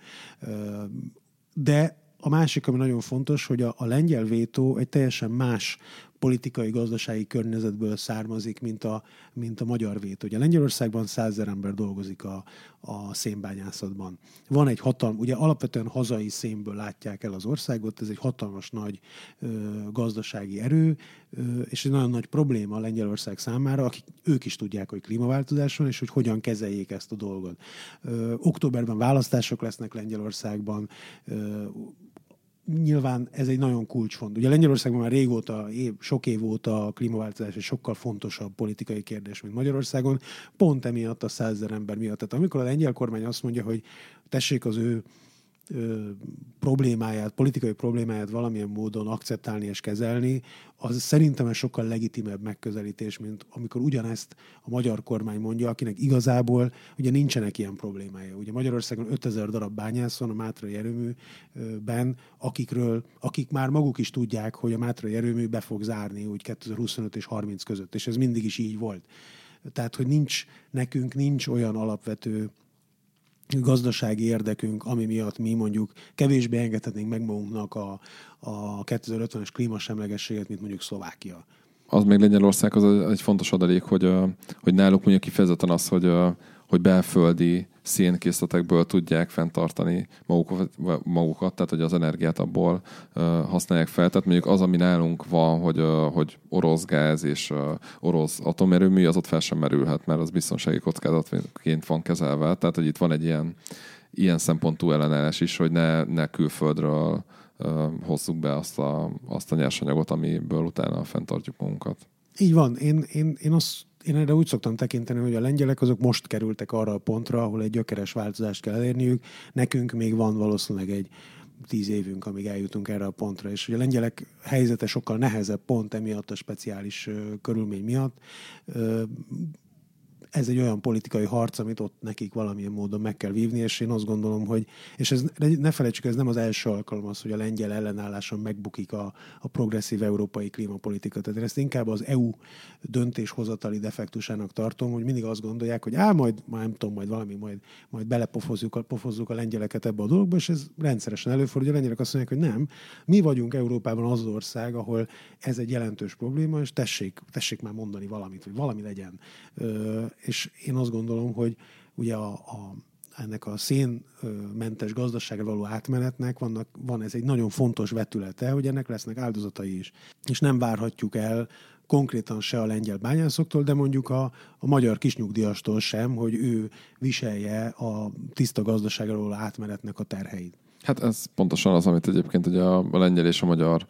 De a másik, ami nagyon fontos, hogy a, a lengyel vétó egy teljesen más politikai, gazdasági környezetből származik, mint a, mint a magyar vét. Ugye Lengyelországban százezer ember dolgozik a, a szénbányászatban. Van egy hatalmas, ugye alapvetően hazai szénből látják el az országot, ez egy hatalmas nagy ö, gazdasági erő, ö, és egy nagyon nagy probléma Lengyelország számára, akik ők is tudják, hogy klímaváltozás van, és hogy hogyan kezeljék ezt a dolgot. Ö, októberben választások lesznek Lengyelországban, ö, nyilván ez egy nagyon kulcsfont. Ugye Lengyelországban már régóta, év, sok év óta a klímaváltozás egy sokkal fontosabb politikai kérdés, mint Magyarországon, pont emiatt a százezer ember miatt. Tehát amikor a lengyel kormány azt mondja, hogy tessék az ő problémáját, politikai problémáját valamilyen módon akceptálni és kezelni, az szerintem egy sokkal legitimebb megközelítés, mint amikor ugyanezt a magyar kormány mondja, akinek igazából ugye nincsenek ilyen problémája. Ugye Magyarországon 5000 darab bányász van a Mátrai erőműben, akikről, akik már maguk is tudják, hogy a Mátrai erőmű be fog zárni úgy 2025 és 30 között, és ez mindig is így volt. Tehát, hogy nincs, nekünk nincs olyan alapvető gazdasági érdekünk, ami miatt mi mondjuk kevésbé engedhetnénk meg magunknak a, a 2050-es klímasemlegességet, mint mondjuk Szlovákia. Az még Lengyelország az egy fontos adalék, hogy, hogy náluk mondjuk kifejezetten az, hogy, hogy belföldi szénkészletekből tudják fenntartani magukat, magukat, tehát hogy az energiát abból használják fel. Tehát mondjuk az, ami nálunk van, hogy, hogy orosz gáz és uh, orosz atomerőmű, az ott fel sem merülhet, mert az biztonsági kockázatként van kezelve. Tehát, hogy itt van egy ilyen, ilyen szempontú ellenállás is, hogy ne, ne külföldről hozzuk be azt a, azt a nyersanyagot, amiből utána fenntartjuk magunkat. Így van. Én, én, én azt én erre úgy szoktam tekinteni, hogy a lengyelek azok most kerültek arra a pontra, ahol egy gyökeres változást kell elérniük. Nekünk még van valószínűleg egy tíz évünk, amíg eljutunk erre a pontra. És hogy a lengyelek helyzete sokkal nehezebb pont emiatt a speciális körülmény miatt ez egy olyan politikai harc, amit ott nekik valamilyen módon meg kell vívni, és én azt gondolom, hogy, és ez, ne felejtsük, ez nem az első alkalom az, hogy a lengyel ellenálláson megbukik a, a progresszív európai klímapolitika. Tehát én ezt inkább az EU döntéshozatali defektusának tartom, hogy mindig azt gondolják, hogy á, majd, majd nem tudom, majd valami, majd, majd belepofozzuk pofozzuk a lengyeleket ebbe a dologba, és ez rendszeresen előfordul, hogy a lengyelek azt mondják, hogy nem, mi vagyunk Európában az ország, ahol ez egy jelentős probléma, és tessék, tessék már mondani valamit, hogy valami legyen és én azt gondolom, hogy ugye a, a ennek a szénmentes gazdaságra való átmenetnek vannak, van ez egy nagyon fontos vetülete, hogy ennek lesznek áldozatai is. És nem várhatjuk el konkrétan se a lengyel bányászoktól, de mondjuk a, a magyar kisnyugdíjastól sem, hogy ő viselje a tiszta gazdaságra való átmenetnek a terheit. Hát ez pontosan az, amit egyébként ugye a, lengyel és a magyar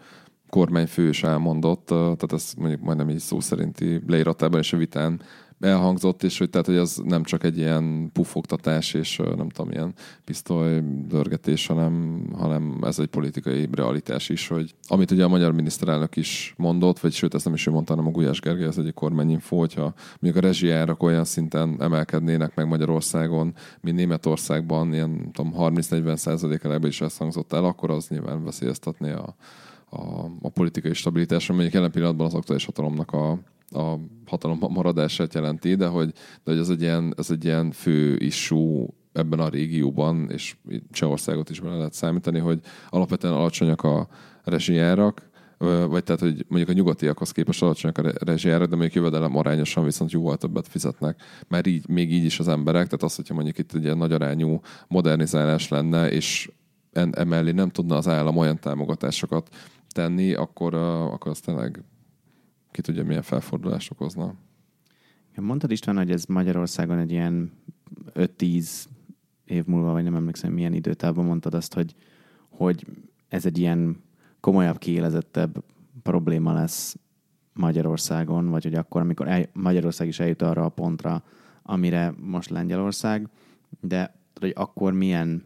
kormányfő is elmondott, tehát ez mondjuk majdnem így szó szerinti leíratában és a vitán elhangzott, és hogy, tehát, hogy az nem csak egy ilyen pufogtatás és nem tudom, ilyen pisztoly dörgetés, hanem, hanem ez egy politikai realitás is, hogy amit ugye a magyar miniszterelnök is mondott, vagy sőt, ezt nem is ő mondta, hanem a Gulyás Gergely, ez egy kormányinfo, hogyha mondjuk a rezsijárak olyan szinten emelkednének meg Magyarországon, mint Németországban, ilyen tudom, 30-40 százaléka is ezt hangzott el, akkor az nyilván veszélyeztetné a, a, a politikai stabilitásra, mondjuk jelen pillanatban az aktuális hatalomnak a, a hatalomban maradását jelenti, de hogy, de hogy ez, egy ilyen, ez egy ilyen fő isú ebben a régióban, és Csehországot is bele lehet számítani, hogy alapvetően alacsonyak a rezsijárak, vagy tehát, hogy mondjuk a nyugatiakhoz képest alacsonyak a rezsijárak, de mondjuk jövedelem arányosan viszont jóval többet fizetnek. Már így, még így is az emberek, tehát az, hogyha mondjuk itt egy nagy arányú modernizálás lenne, és emellé nem tudna az állam olyan támogatásokat tenni, akkor, akkor az tényleg ki tudja, milyen felfordulást okozna. Mondtad István, hogy ez Magyarországon egy ilyen 5-10 év múlva, vagy nem emlékszem, milyen időtávban mondtad azt, hogy, hogy ez egy ilyen komolyabb, kiélezettebb probléma lesz Magyarországon, vagy hogy akkor, amikor el, Magyarország is eljut arra a pontra, amire most Lengyelország, de hogy akkor milyen,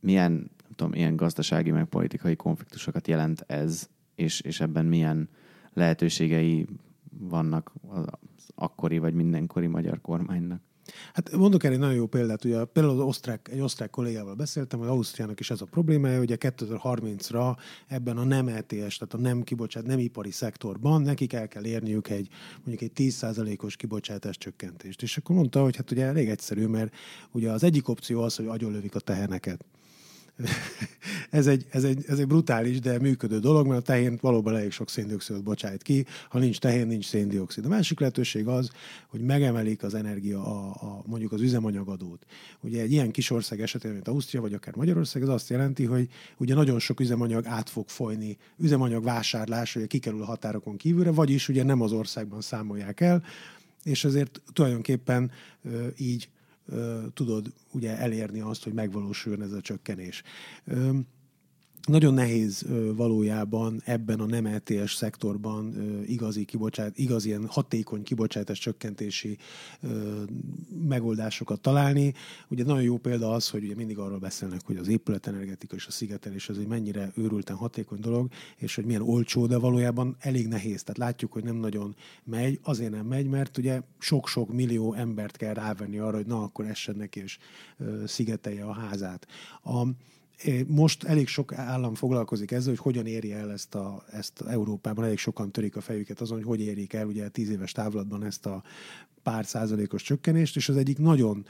milyen nem tudom, ilyen gazdasági, meg politikai konfliktusokat jelent ez, és, és ebben milyen lehetőségei vannak az akkori vagy mindenkori magyar kormánynak? Hát mondok erre egy nagyon jó példát. Ugye, például az osztrák, egy osztrák kollégával beszéltem, hogy Ausztriának is ez a problémája, hogy 2030-ra ebben a nem ETS, tehát a nem kibocsát, nem ipari szektorban nekik el kell érniük egy mondjuk egy 10%-os kibocsátás csökkentést. És akkor mondta, hogy hát ugye elég egyszerű, mert ugye az egyik opció az, hogy agyonlövik a teheneket ez, egy, ez, egy, ez egy brutális, de működő dolog, mert a tehén valóban elég sok széndiokszidot bocsájt ki. Ha nincs tehén, nincs széndiokszid. A másik lehetőség az, hogy megemelik az energia, a, a, mondjuk az üzemanyagadót. Ugye egy ilyen kis ország esetén, mint Ausztria, vagy akár Magyarország, az azt jelenti, hogy ugye nagyon sok üzemanyag át fog folyni, üzemanyag vásárlás, ugye kikerül a határokon kívülre, vagyis ugye nem az országban számolják el, és ezért tulajdonképpen így tudod ugye elérni azt, hogy megvalósuljon ez a csökkenés nagyon nehéz valójában ebben a nem ETS szektorban igazi, kibocsát, igazi ilyen hatékony kibocsátás csökkentési megoldásokat találni. Ugye nagyon jó példa az, hogy ugye mindig arról beszélnek, hogy az épületenergetika és a szigetelés az egy mennyire őrülten hatékony dolog, és hogy milyen olcsó, de valójában elég nehéz. Tehát látjuk, hogy nem nagyon megy, azért nem megy, mert ugye sok-sok millió embert kell rávenni arra, hogy na, akkor essen neki és szigetelje a házát. A, most elég sok állam foglalkozik ezzel, hogy hogyan éri el ezt, a, ezt Európában, elég sokan törik a fejüket azon, hogy hogy érik el ugye tíz éves távlatban ezt a pár százalékos csökkenést, és az egyik nagyon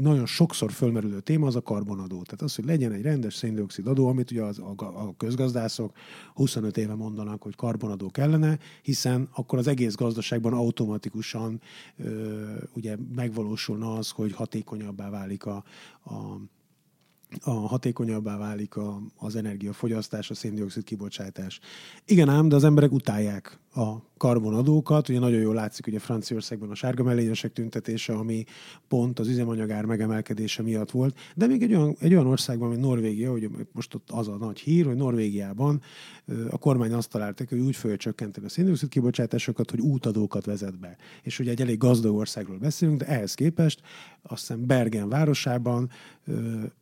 nagyon sokszor fölmerülő téma az a karbonadó. Tehát az, hogy legyen egy rendes széndiokszid adó, amit ugye az, a, a közgazdászok 25 éve mondanak, hogy karbonadó kellene, hiszen akkor az egész gazdaságban automatikusan ö, ugye megvalósulna az, hogy hatékonyabbá válik a, a a hatékonyabbá válik a, az energiafogyasztás, a széndiokszid kibocsátás. Igen ám, de az emberek utálják a karbonadókat. Ugye nagyon jól látszik, hogy a Franciaországban a sárga mellényesek tüntetése, ami pont az üzemanyagár megemelkedése miatt volt. De még egy olyan, egy olyan országban, mint Norvégia, hogy most ott az a nagy hír, hogy Norvégiában a kormány azt találtak, hogy úgy fogja csökkenteni a széndiokszid kibocsátásokat, hogy útadókat vezet be. És ugye egy elég gazdag országról beszélünk, de ehhez képest azt hiszem Bergen városában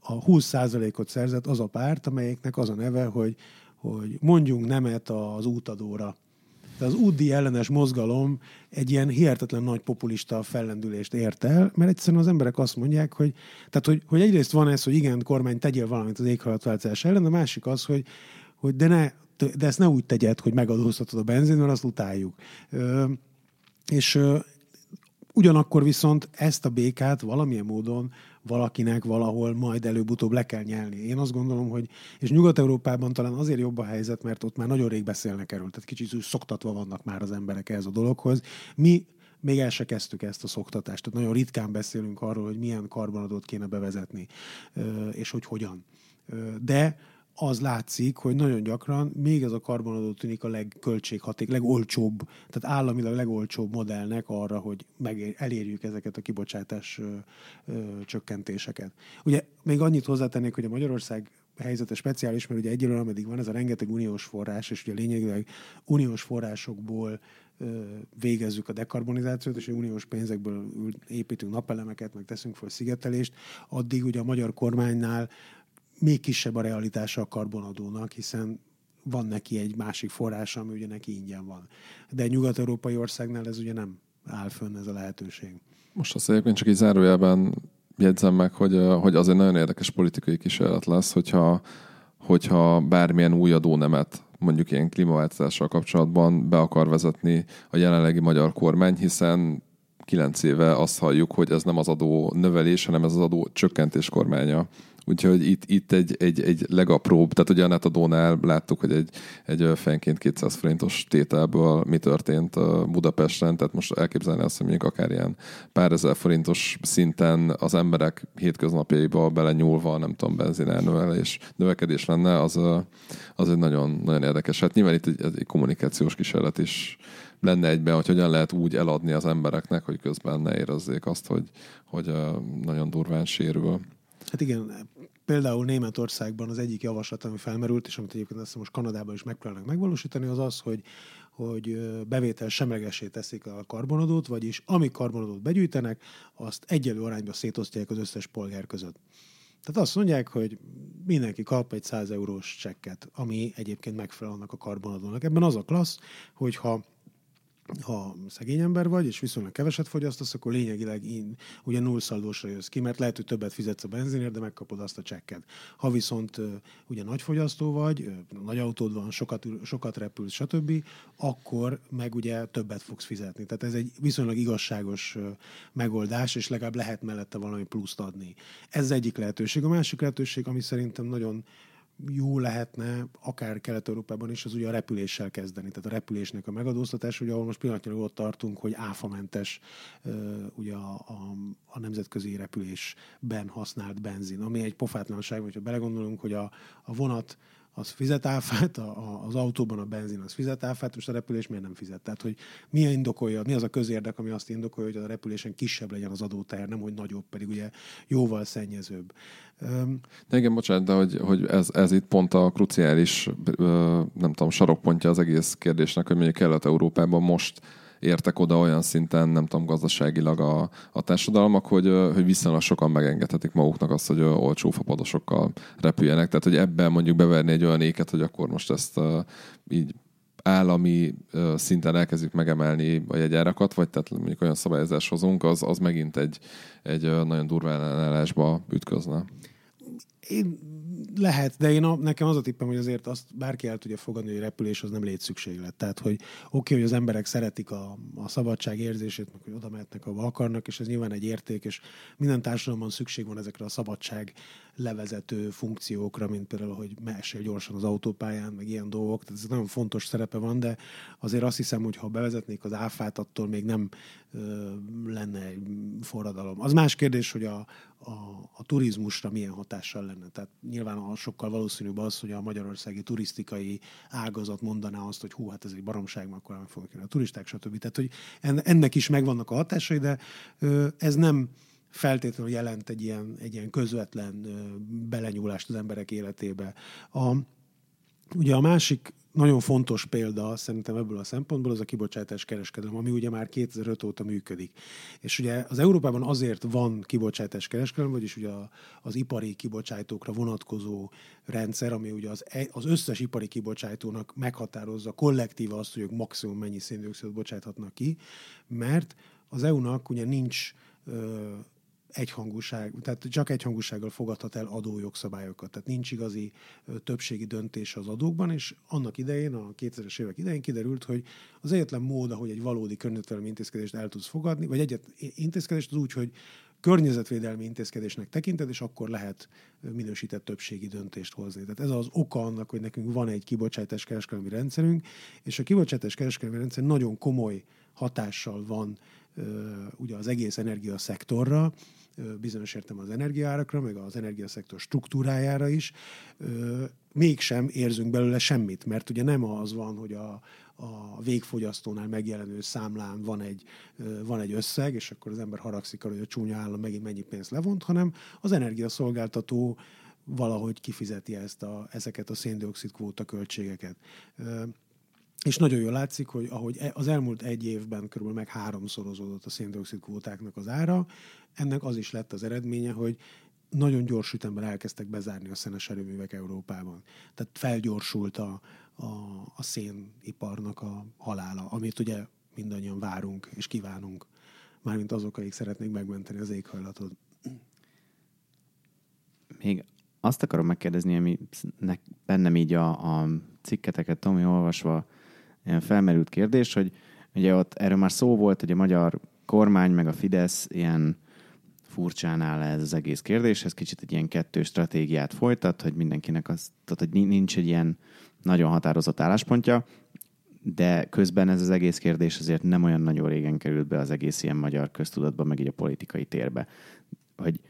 a 20%-ot szerzett az a párt, amelyiknek az a neve, hogy hogy mondjunk nemet az útadóra de az UDI ellenes mozgalom egy ilyen hihetetlen nagy populista fellendülést ért el, mert egyszerűen az emberek azt mondják, hogy, tehát, hogy, hogy egyrészt van ez, hogy igen, kormány, tegyél valamit az éghajlatváltozás ellen, a másik az, hogy, hogy de, ne, de ezt ne úgy tegyed, hogy megadóztatod a benzin, mert azt utáljuk. Ö, és ö, ugyanakkor viszont ezt a békát valamilyen módon valakinek valahol majd előbb-utóbb le kell nyelni. Én azt gondolom, hogy, és Nyugat-Európában talán azért jobb a helyzet, mert ott már nagyon rég beszélnek erről, tehát kicsit szoktatva vannak már az emberek ehhez a dologhoz. Mi még el se kezdtük ezt a szoktatást, tehát nagyon ritkán beszélünk arról, hogy milyen karbonadót kéne bevezetni, és hogy hogyan. De az látszik, hogy nagyon gyakran még ez a karbonadó tűnik a legköltséghaték, legolcsóbb, tehát államilag legolcsóbb modellnek arra, hogy meg elérjük ezeket a kibocsátás ö, ö, csökkentéseket. Ugye még annyit hozzátennék, hogy a Magyarország helyzete speciális, mert ugye egyelőre, ameddig van ez a rengeteg uniós forrás, és ugye lényegileg uniós forrásokból végezzük a dekarbonizációt, és uniós pénzekből építünk napelemeket, meg teszünk fel szigetelést, addig ugye a magyar kormánynál még kisebb a realitása a karbonadónak, hiszen van neki egy másik forrása, ami ugye neki ingyen van. De egy nyugat-európai országnál ez ugye nem áll fönn ez a lehetőség. Most azt egyébként csak így zárójában jegyzem meg, hogy, hogy az egy nagyon érdekes politikai kísérlet lesz, hogyha, hogyha bármilyen új adónemet mondjuk ilyen klímaváltozással kapcsolatban be akar vezetni a jelenlegi magyar kormány, hiszen kilenc éve azt halljuk, hogy ez nem az adó növelés, hanem ez az adó csökkentés kormánya. Úgyhogy itt, itt egy, egy, egy legapróbb, tehát ugye a netadónál láttuk, hogy egy, egy fenként 200 forintos tételből mi történt Budapesten, tehát most elképzelni azt, hogy mondjuk akár ilyen pár ezer forintos szinten az emberek hétköznapjaiba belenyúlva, nem tudom, benzinárnövelés, növekedés lenne, az, az egy nagyon, nagyon érdekes. Hát nyilván itt egy, egy kommunikációs kísérlet is lenne egyben, hogy hogyan lehet úgy eladni az embereknek, hogy közben ne érezzék azt, hogy, hogy nagyon durván sérül. Hát igen, például Németországban az egyik javaslat, ami felmerült, és amit egyébként azt most Kanadában is megpróbálnak megvalósítani, az az, hogy, hogy bevétel semlegesé teszik a karbonadót, vagyis ami karbonadót begyűjtenek, azt egyelő arányba szétosztják az összes polgár között. Tehát azt mondják, hogy mindenki kap egy 100 eurós csekket, ami egyébként megfelel annak a karbonadónak. Ebben az a klassz, hogyha ha szegény ember vagy, és viszonylag keveset fogyasztasz, akkor lényegileg in, ugye nullszaldósra jössz ki, mert lehet, hogy többet fizetsz a benzinért, de megkapod azt a csekket. Ha viszont ugye nagy fogyasztó vagy, nagy autód van, sokat, sokat repülsz, stb., akkor meg ugye többet fogsz fizetni. Tehát ez egy viszonylag igazságos megoldás, és legalább lehet mellette valami pluszt adni. Ez egyik lehetőség. A másik lehetőség, ami szerintem nagyon jó lehetne, akár Kelet-Európában is, az ugye a repüléssel kezdeni. Tehát a repülésnek a megadóztatás, ugye ahol most pillanatnyilag ott tartunk, hogy áfamentes ugye a, a, a nemzetközi repülésben használt benzin, ami egy pofátlanság, hogyha belegondolunk, hogy a, a vonat az fizet áfát, a, a, az autóban a benzin az fizet áfát, most a repülés miért nem fizet? Tehát, hogy mi indokolja, mi az a közérdek, ami azt indokolja, hogy a repülésen kisebb legyen az adóteher, nem hogy nagyobb, pedig ugye jóval szennyezőbb. De igen, bocsánat, de hogy, hogy ez, ez itt pont a kruciális, nem tudom, sarokpontja az egész kérdésnek, hogy mondjuk Kelet-Európában most értek oda olyan szinten, nem tudom, gazdaságilag a, a társadalmak, hogy, hogy viszonylag sokan megengedhetik maguknak azt, hogy olcsó fapadosokkal repüljenek. Tehát, hogy ebben mondjuk beverni egy olyan éket, hogy akkor most ezt így állami szinten elkezdjük megemelni a jegyárakat, vagy tehát mondjuk olyan szabályozás hozunk, az, az megint egy, egy nagyon durván ellenállásba ütközne. Én lehet, de én a, nekem az a tippem, hogy azért azt bárki el tudja fogadni, hogy repülés az nem létszükséglet. Tehát, hogy oké, okay, hogy az emberek szeretik a, a szabadság érzését, meg hogy oda mehetnek, ahova akarnak, és ez nyilván egy érték, és minden társadalomban szükség van ezekre a szabadság levezető funkciókra, mint például, hogy mehesél gyorsan az autópályán, meg ilyen dolgok. Tehát ez nagyon fontos szerepe van, de azért azt hiszem, hogy ha bevezetnék az áfát, attól még nem lenne egy forradalom. Az más kérdés, hogy a, a, a turizmusra milyen hatással lenne. Tehát nyilván a sokkal valószínűbb az, hogy a magyarországi turisztikai ágazat mondaná azt, hogy hú, hát ez egy baromság, mert akkor meg fognak jönni a turisták, stb. Tehát, hogy ennek is megvannak a hatásai, de ez nem feltétlenül jelent egy ilyen, egy ilyen közvetlen belenyúlást az emberek életébe. A, ugye a másik nagyon fontos példa szerintem ebből a szempontból az a kibocsátás kereskedelem, ami ugye már 2005 óta működik. És ugye az Európában azért van kibocsátás kereskedelem, vagyis ugye az ipari kibocsátókra vonatkozó rendszer, ami ugye az, e, összes ipari kibocsátónak meghatározza kollektíva azt, hogy ők maximum mennyi széndiokszidot bocsáthatnak ki, mert az EU-nak ugye nincs egyhangúság, tehát csak egyhangúsággal fogadhat el adójogszabályokat. Tehát nincs igazi többségi döntés az adókban, és annak idején, a 2000-es évek idején kiderült, hogy az egyetlen mód, ahogy egy valódi környezetvédelmi intézkedést el tudsz fogadni, vagy egyet intézkedést az úgy, hogy környezetvédelmi intézkedésnek tekinted, és akkor lehet minősített többségi döntést hozni. Tehát ez az oka annak, hogy nekünk van egy kibocsátás kereskedelmi rendszerünk, és a kibocsátás kereskedelmi rendszer nagyon komoly hatással van ugye az egész energiaszektorra, bizonyos értem az energiárakra, meg az energiaszektor struktúrájára is, mégsem érzünk belőle semmit, mert ugye nem az van, hogy a, a végfogyasztónál megjelenő számlán van egy, van egy összeg, és akkor az ember haragszik arra, hogy a csúnya állam megint mennyi pénzt levont, hanem az energiaszolgáltató valahogy kifizeti ezt a, ezeket a széndiokszid kvóta költségeket. És nagyon jól látszik, hogy ahogy e, az elmúlt egy évben körülbelül meg háromszorozódott a széndiokszid kvótáknak az ára, ennek az is lett az eredménye, hogy nagyon gyors ütemben elkezdtek bezárni a szenes erőművek Európában. Tehát felgyorsult a, a, a széniparnak a halála, amit ugye mindannyian várunk és kívánunk, mármint azok, akik szeretnék megmenteni az éghajlatot. Még azt akarom megkérdezni, ami bennem így a, a cikketeket Tomi olvasva felmerült kérdés, hogy ugye ott erről már szó volt, hogy a magyar kormány meg a Fidesz ilyen furcsán áll ez az egész kérdéshez, kicsit egy ilyen kettő stratégiát folytat, hogy mindenkinek az, tehát hogy nincs egy ilyen nagyon határozott álláspontja, de közben ez az egész kérdés azért nem olyan nagyon régen került be az egész ilyen magyar köztudatba, meg így a politikai térbe. Hogy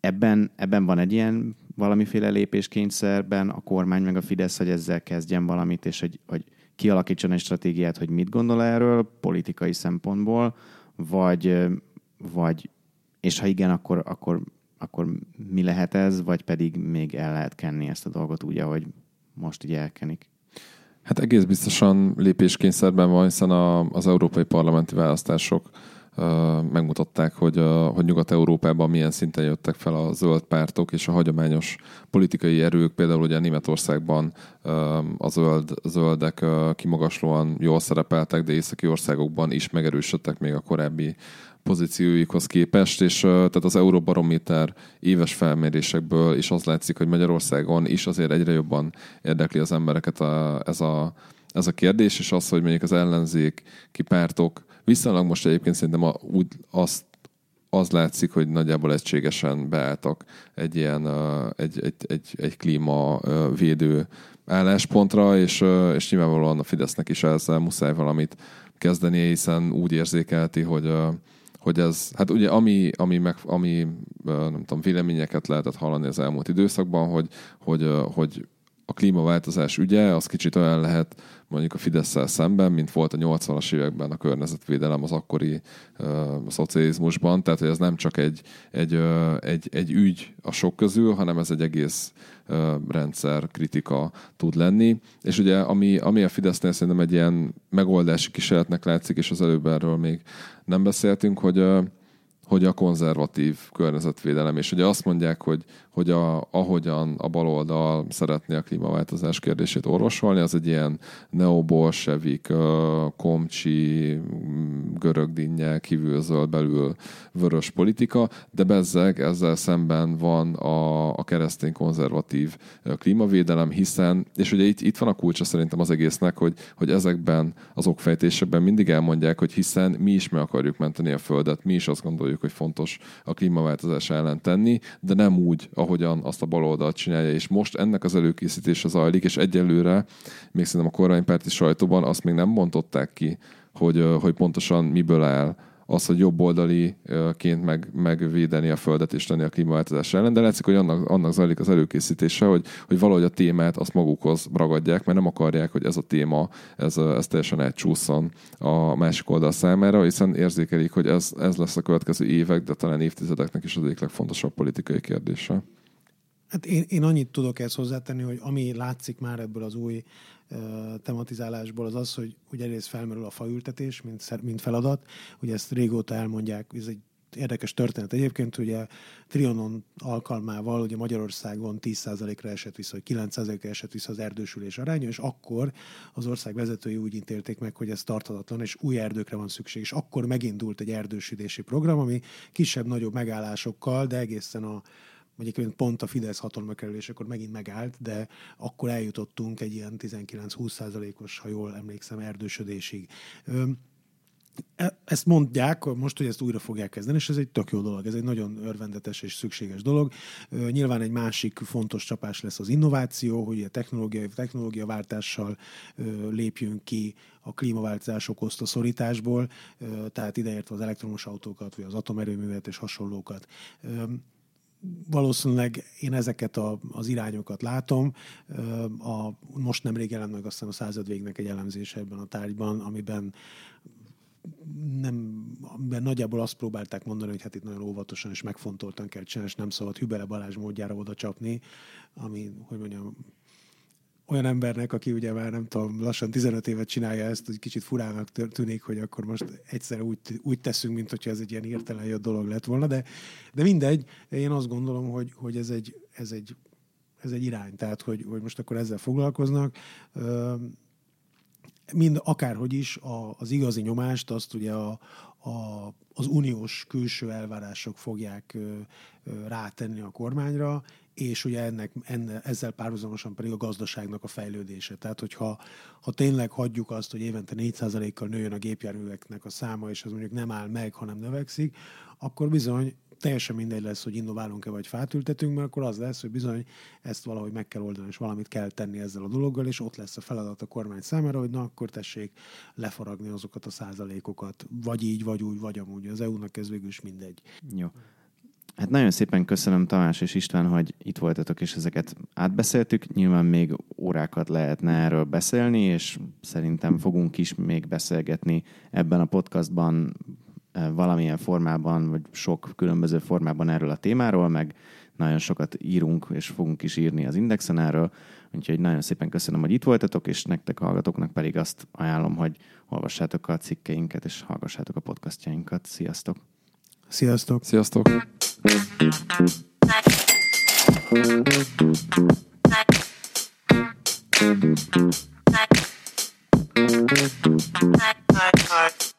ebben, ebben van egy ilyen valamiféle lépéskényszerben a kormány meg a Fidesz, hogy ezzel kezdjen valamit, és hogy, hogy kialakítson egy stratégiát, hogy mit gondol erről politikai szempontból, vagy, vagy és ha igen, akkor, akkor, akkor mi lehet ez, vagy pedig még el lehet kenni ezt a dolgot úgy, ahogy most ugye elkenik? Hát egész biztosan lépéskényszerben van, hiszen a, az európai parlamenti választások megmutatták, hogy, hogy Nyugat-Európában milyen szinten jöttek fel a zöld pártok és a hagyományos politikai erők, például ugye Németországban a zöld, zöldek kimagaslóan jól szerepeltek, de északi országokban is megerősödtek még a korábbi pozícióikhoz képest, és tehát az Euróbarométer éves felmérésekből is az látszik, hogy Magyarországon is azért egyre jobban érdekli az embereket a, ez, a, ez a kérdés, és az, hogy mondjuk az ellenzék pártok viszonylag most egyébként szerintem a, úgy azt az látszik, hogy nagyjából egységesen beálltak egy ilyen egy, egy, egy, egy klímavédő álláspontra, és, és nyilvánvalóan a Fidesznek is ezzel muszáj valamit kezdeni, hiszen úgy érzékelti, hogy, hogy ez, hát ugye ami, ami, meg, ami nem tudom, véleményeket lehetett hallani az elmúlt időszakban, hogy, hogy, hogy a klímaváltozás ügye, az kicsit olyan lehet mondjuk a fidesz szemben, mint volt a 80-as években a környezetvédelem az akkori uh, szocializmusban, tehát hogy ez nem csak egy, egy, uh, egy, egy ügy a sok közül, hanem ez egy egész uh, rendszer kritika tud lenni. És ugye ami, ami a Fidesznél szerintem egy ilyen megoldási kísérletnek látszik, és az előbb erről még nem beszéltünk, hogy uh, hogy a konzervatív környezetvédelem, és ugye azt mondják, hogy, hogy a, ahogyan a baloldal szeretné a klímaváltozás kérdését orvosolni, az egy ilyen neobolsevik, komcsi, görögdinnye, kívül zöld, belül vörös politika, de bezzeg ezzel szemben van a, a keresztény konzervatív klímavédelem, hiszen, és ugye itt, itt van a kulcsa szerintem az egésznek, hogy, hogy ezekben az okfejtésekben mindig elmondják, hogy hiszen mi is meg akarjuk menteni a Földet, mi is azt gondoljuk, hogy fontos a klímaváltozás ellen tenni, de nem úgy, ahogyan azt a baloldal csinálja, és most ennek az előkészítése zajlik, és egyelőre még szerintem a kormánypárti sajtóban azt még nem mondották ki, hogy, hogy pontosan miből áll az, hogy jobboldaliként meg, megvédeni a Földet és tenni a klímaváltozás ellen, de látszik, hogy annak, annak zajlik az előkészítése, hogy, hogy valahogy a témát azt magukhoz ragadják, mert nem akarják, hogy ez a téma, ez, ez teljesen elcsúszson a másik oldal számára, hiszen érzékelik, hogy ez, ez lesz a következő évek, de talán évtizedeknek is az egyik legfontosabb politikai kérdése. Hát én, én annyit tudok ezt hozzátenni, hogy ami látszik már ebből az új tematizálásból az az, hogy ugye egyrészt felmerül a faültetés, mint, mint feladat. Ugye ezt régóta elmondják, ez egy érdekes történet egyébként, ugye Trianon alkalmával ugye Magyarországon 10%-ra esett vissza, vagy 9%-ra esett vissza az erdősülés aránya, és akkor az ország vezetői úgy ítélték meg, hogy ez tarthatatlan, és új erdőkre van szükség. És akkor megindult egy erdősítési program, ami kisebb-nagyobb megállásokkal, de egészen a Egyébként pont a Fidesz hatalma kerülésekor megint megállt, de akkor eljutottunk egy ilyen 19-20 százalékos, ha jól emlékszem, erdősödésig. E, ezt mondják, most, hogy ezt újra fogják kezdeni, és ez egy tök jó dolog, ez egy nagyon örvendetes és szükséges dolog. Nyilván egy másik fontos csapás lesz az innováció, hogy a technológiai technológiaváltással lépjünk ki a klímaváltozás okozta szorításból, tehát ideértve az elektromos autókat, vagy az atomerőművet és hasonlókat valószínűleg én ezeket a, az irányokat látom. A, most nemrég jelent meg aztán a század végnek egy elemzése ebben a tárgyban, amiben nem, amiben nagyjából azt próbálták mondani, hogy hát itt nagyon óvatosan és megfontoltan kell csinálni, és nem szabad Hübele Balázs módjára oda csapni, ami, hogy mondjam, olyan embernek, aki ugye már nem tudom, lassan 15 évet csinálja ezt, hogy kicsit furának tűnik, hogy akkor most egyszer úgy, úgy teszünk, mint hogyha ez egy ilyen értelen jött dolog lett volna, de, de mindegy, én azt gondolom, hogy, hogy ez, egy, ez, egy, ez egy irány, tehát hogy, hogy most akkor ezzel foglalkoznak. mind akárhogy is a, az igazi nyomást azt ugye a, a, az uniós külső elvárások fogják rátenni a kormányra, és ugye ennek, enne, ezzel párhuzamosan pedig a gazdaságnak a fejlődése. Tehát, hogyha ha tényleg hagyjuk azt, hogy évente 4%-kal nőjön a gépjárműveknek a száma, és az mondjuk nem áll meg, hanem növekszik, akkor bizony teljesen mindegy lesz, hogy innoválunk-e vagy fát ültetünk, mert akkor az lesz, hogy bizony ezt valahogy meg kell oldani, és valamit kell tenni ezzel a dologgal, és ott lesz a feladat a kormány számára, hogy na akkor tessék lefaragni azokat a százalékokat, vagy így, vagy úgy, vagy amúgy. Az EU-nak ez végül is mindegy. Jó. Hát nagyon szépen köszönöm Tamás és István, hogy itt voltatok, és ezeket átbeszéltük. Nyilván még órákat lehetne erről beszélni, és szerintem fogunk is még beszélgetni ebben a podcastban valamilyen formában, vagy sok különböző formában erről a témáról, meg nagyon sokat írunk, és fogunk is írni az Indexen erről. Úgyhogy nagyon szépen köszönöm, hogy itt voltatok, és nektek hallgatóknak pedig azt ajánlom, hogy olvassátok a cikkeinket, és hallgassátok a podcastjainkat. Sziasztok! Sziasztok! Sziasztok! Bye.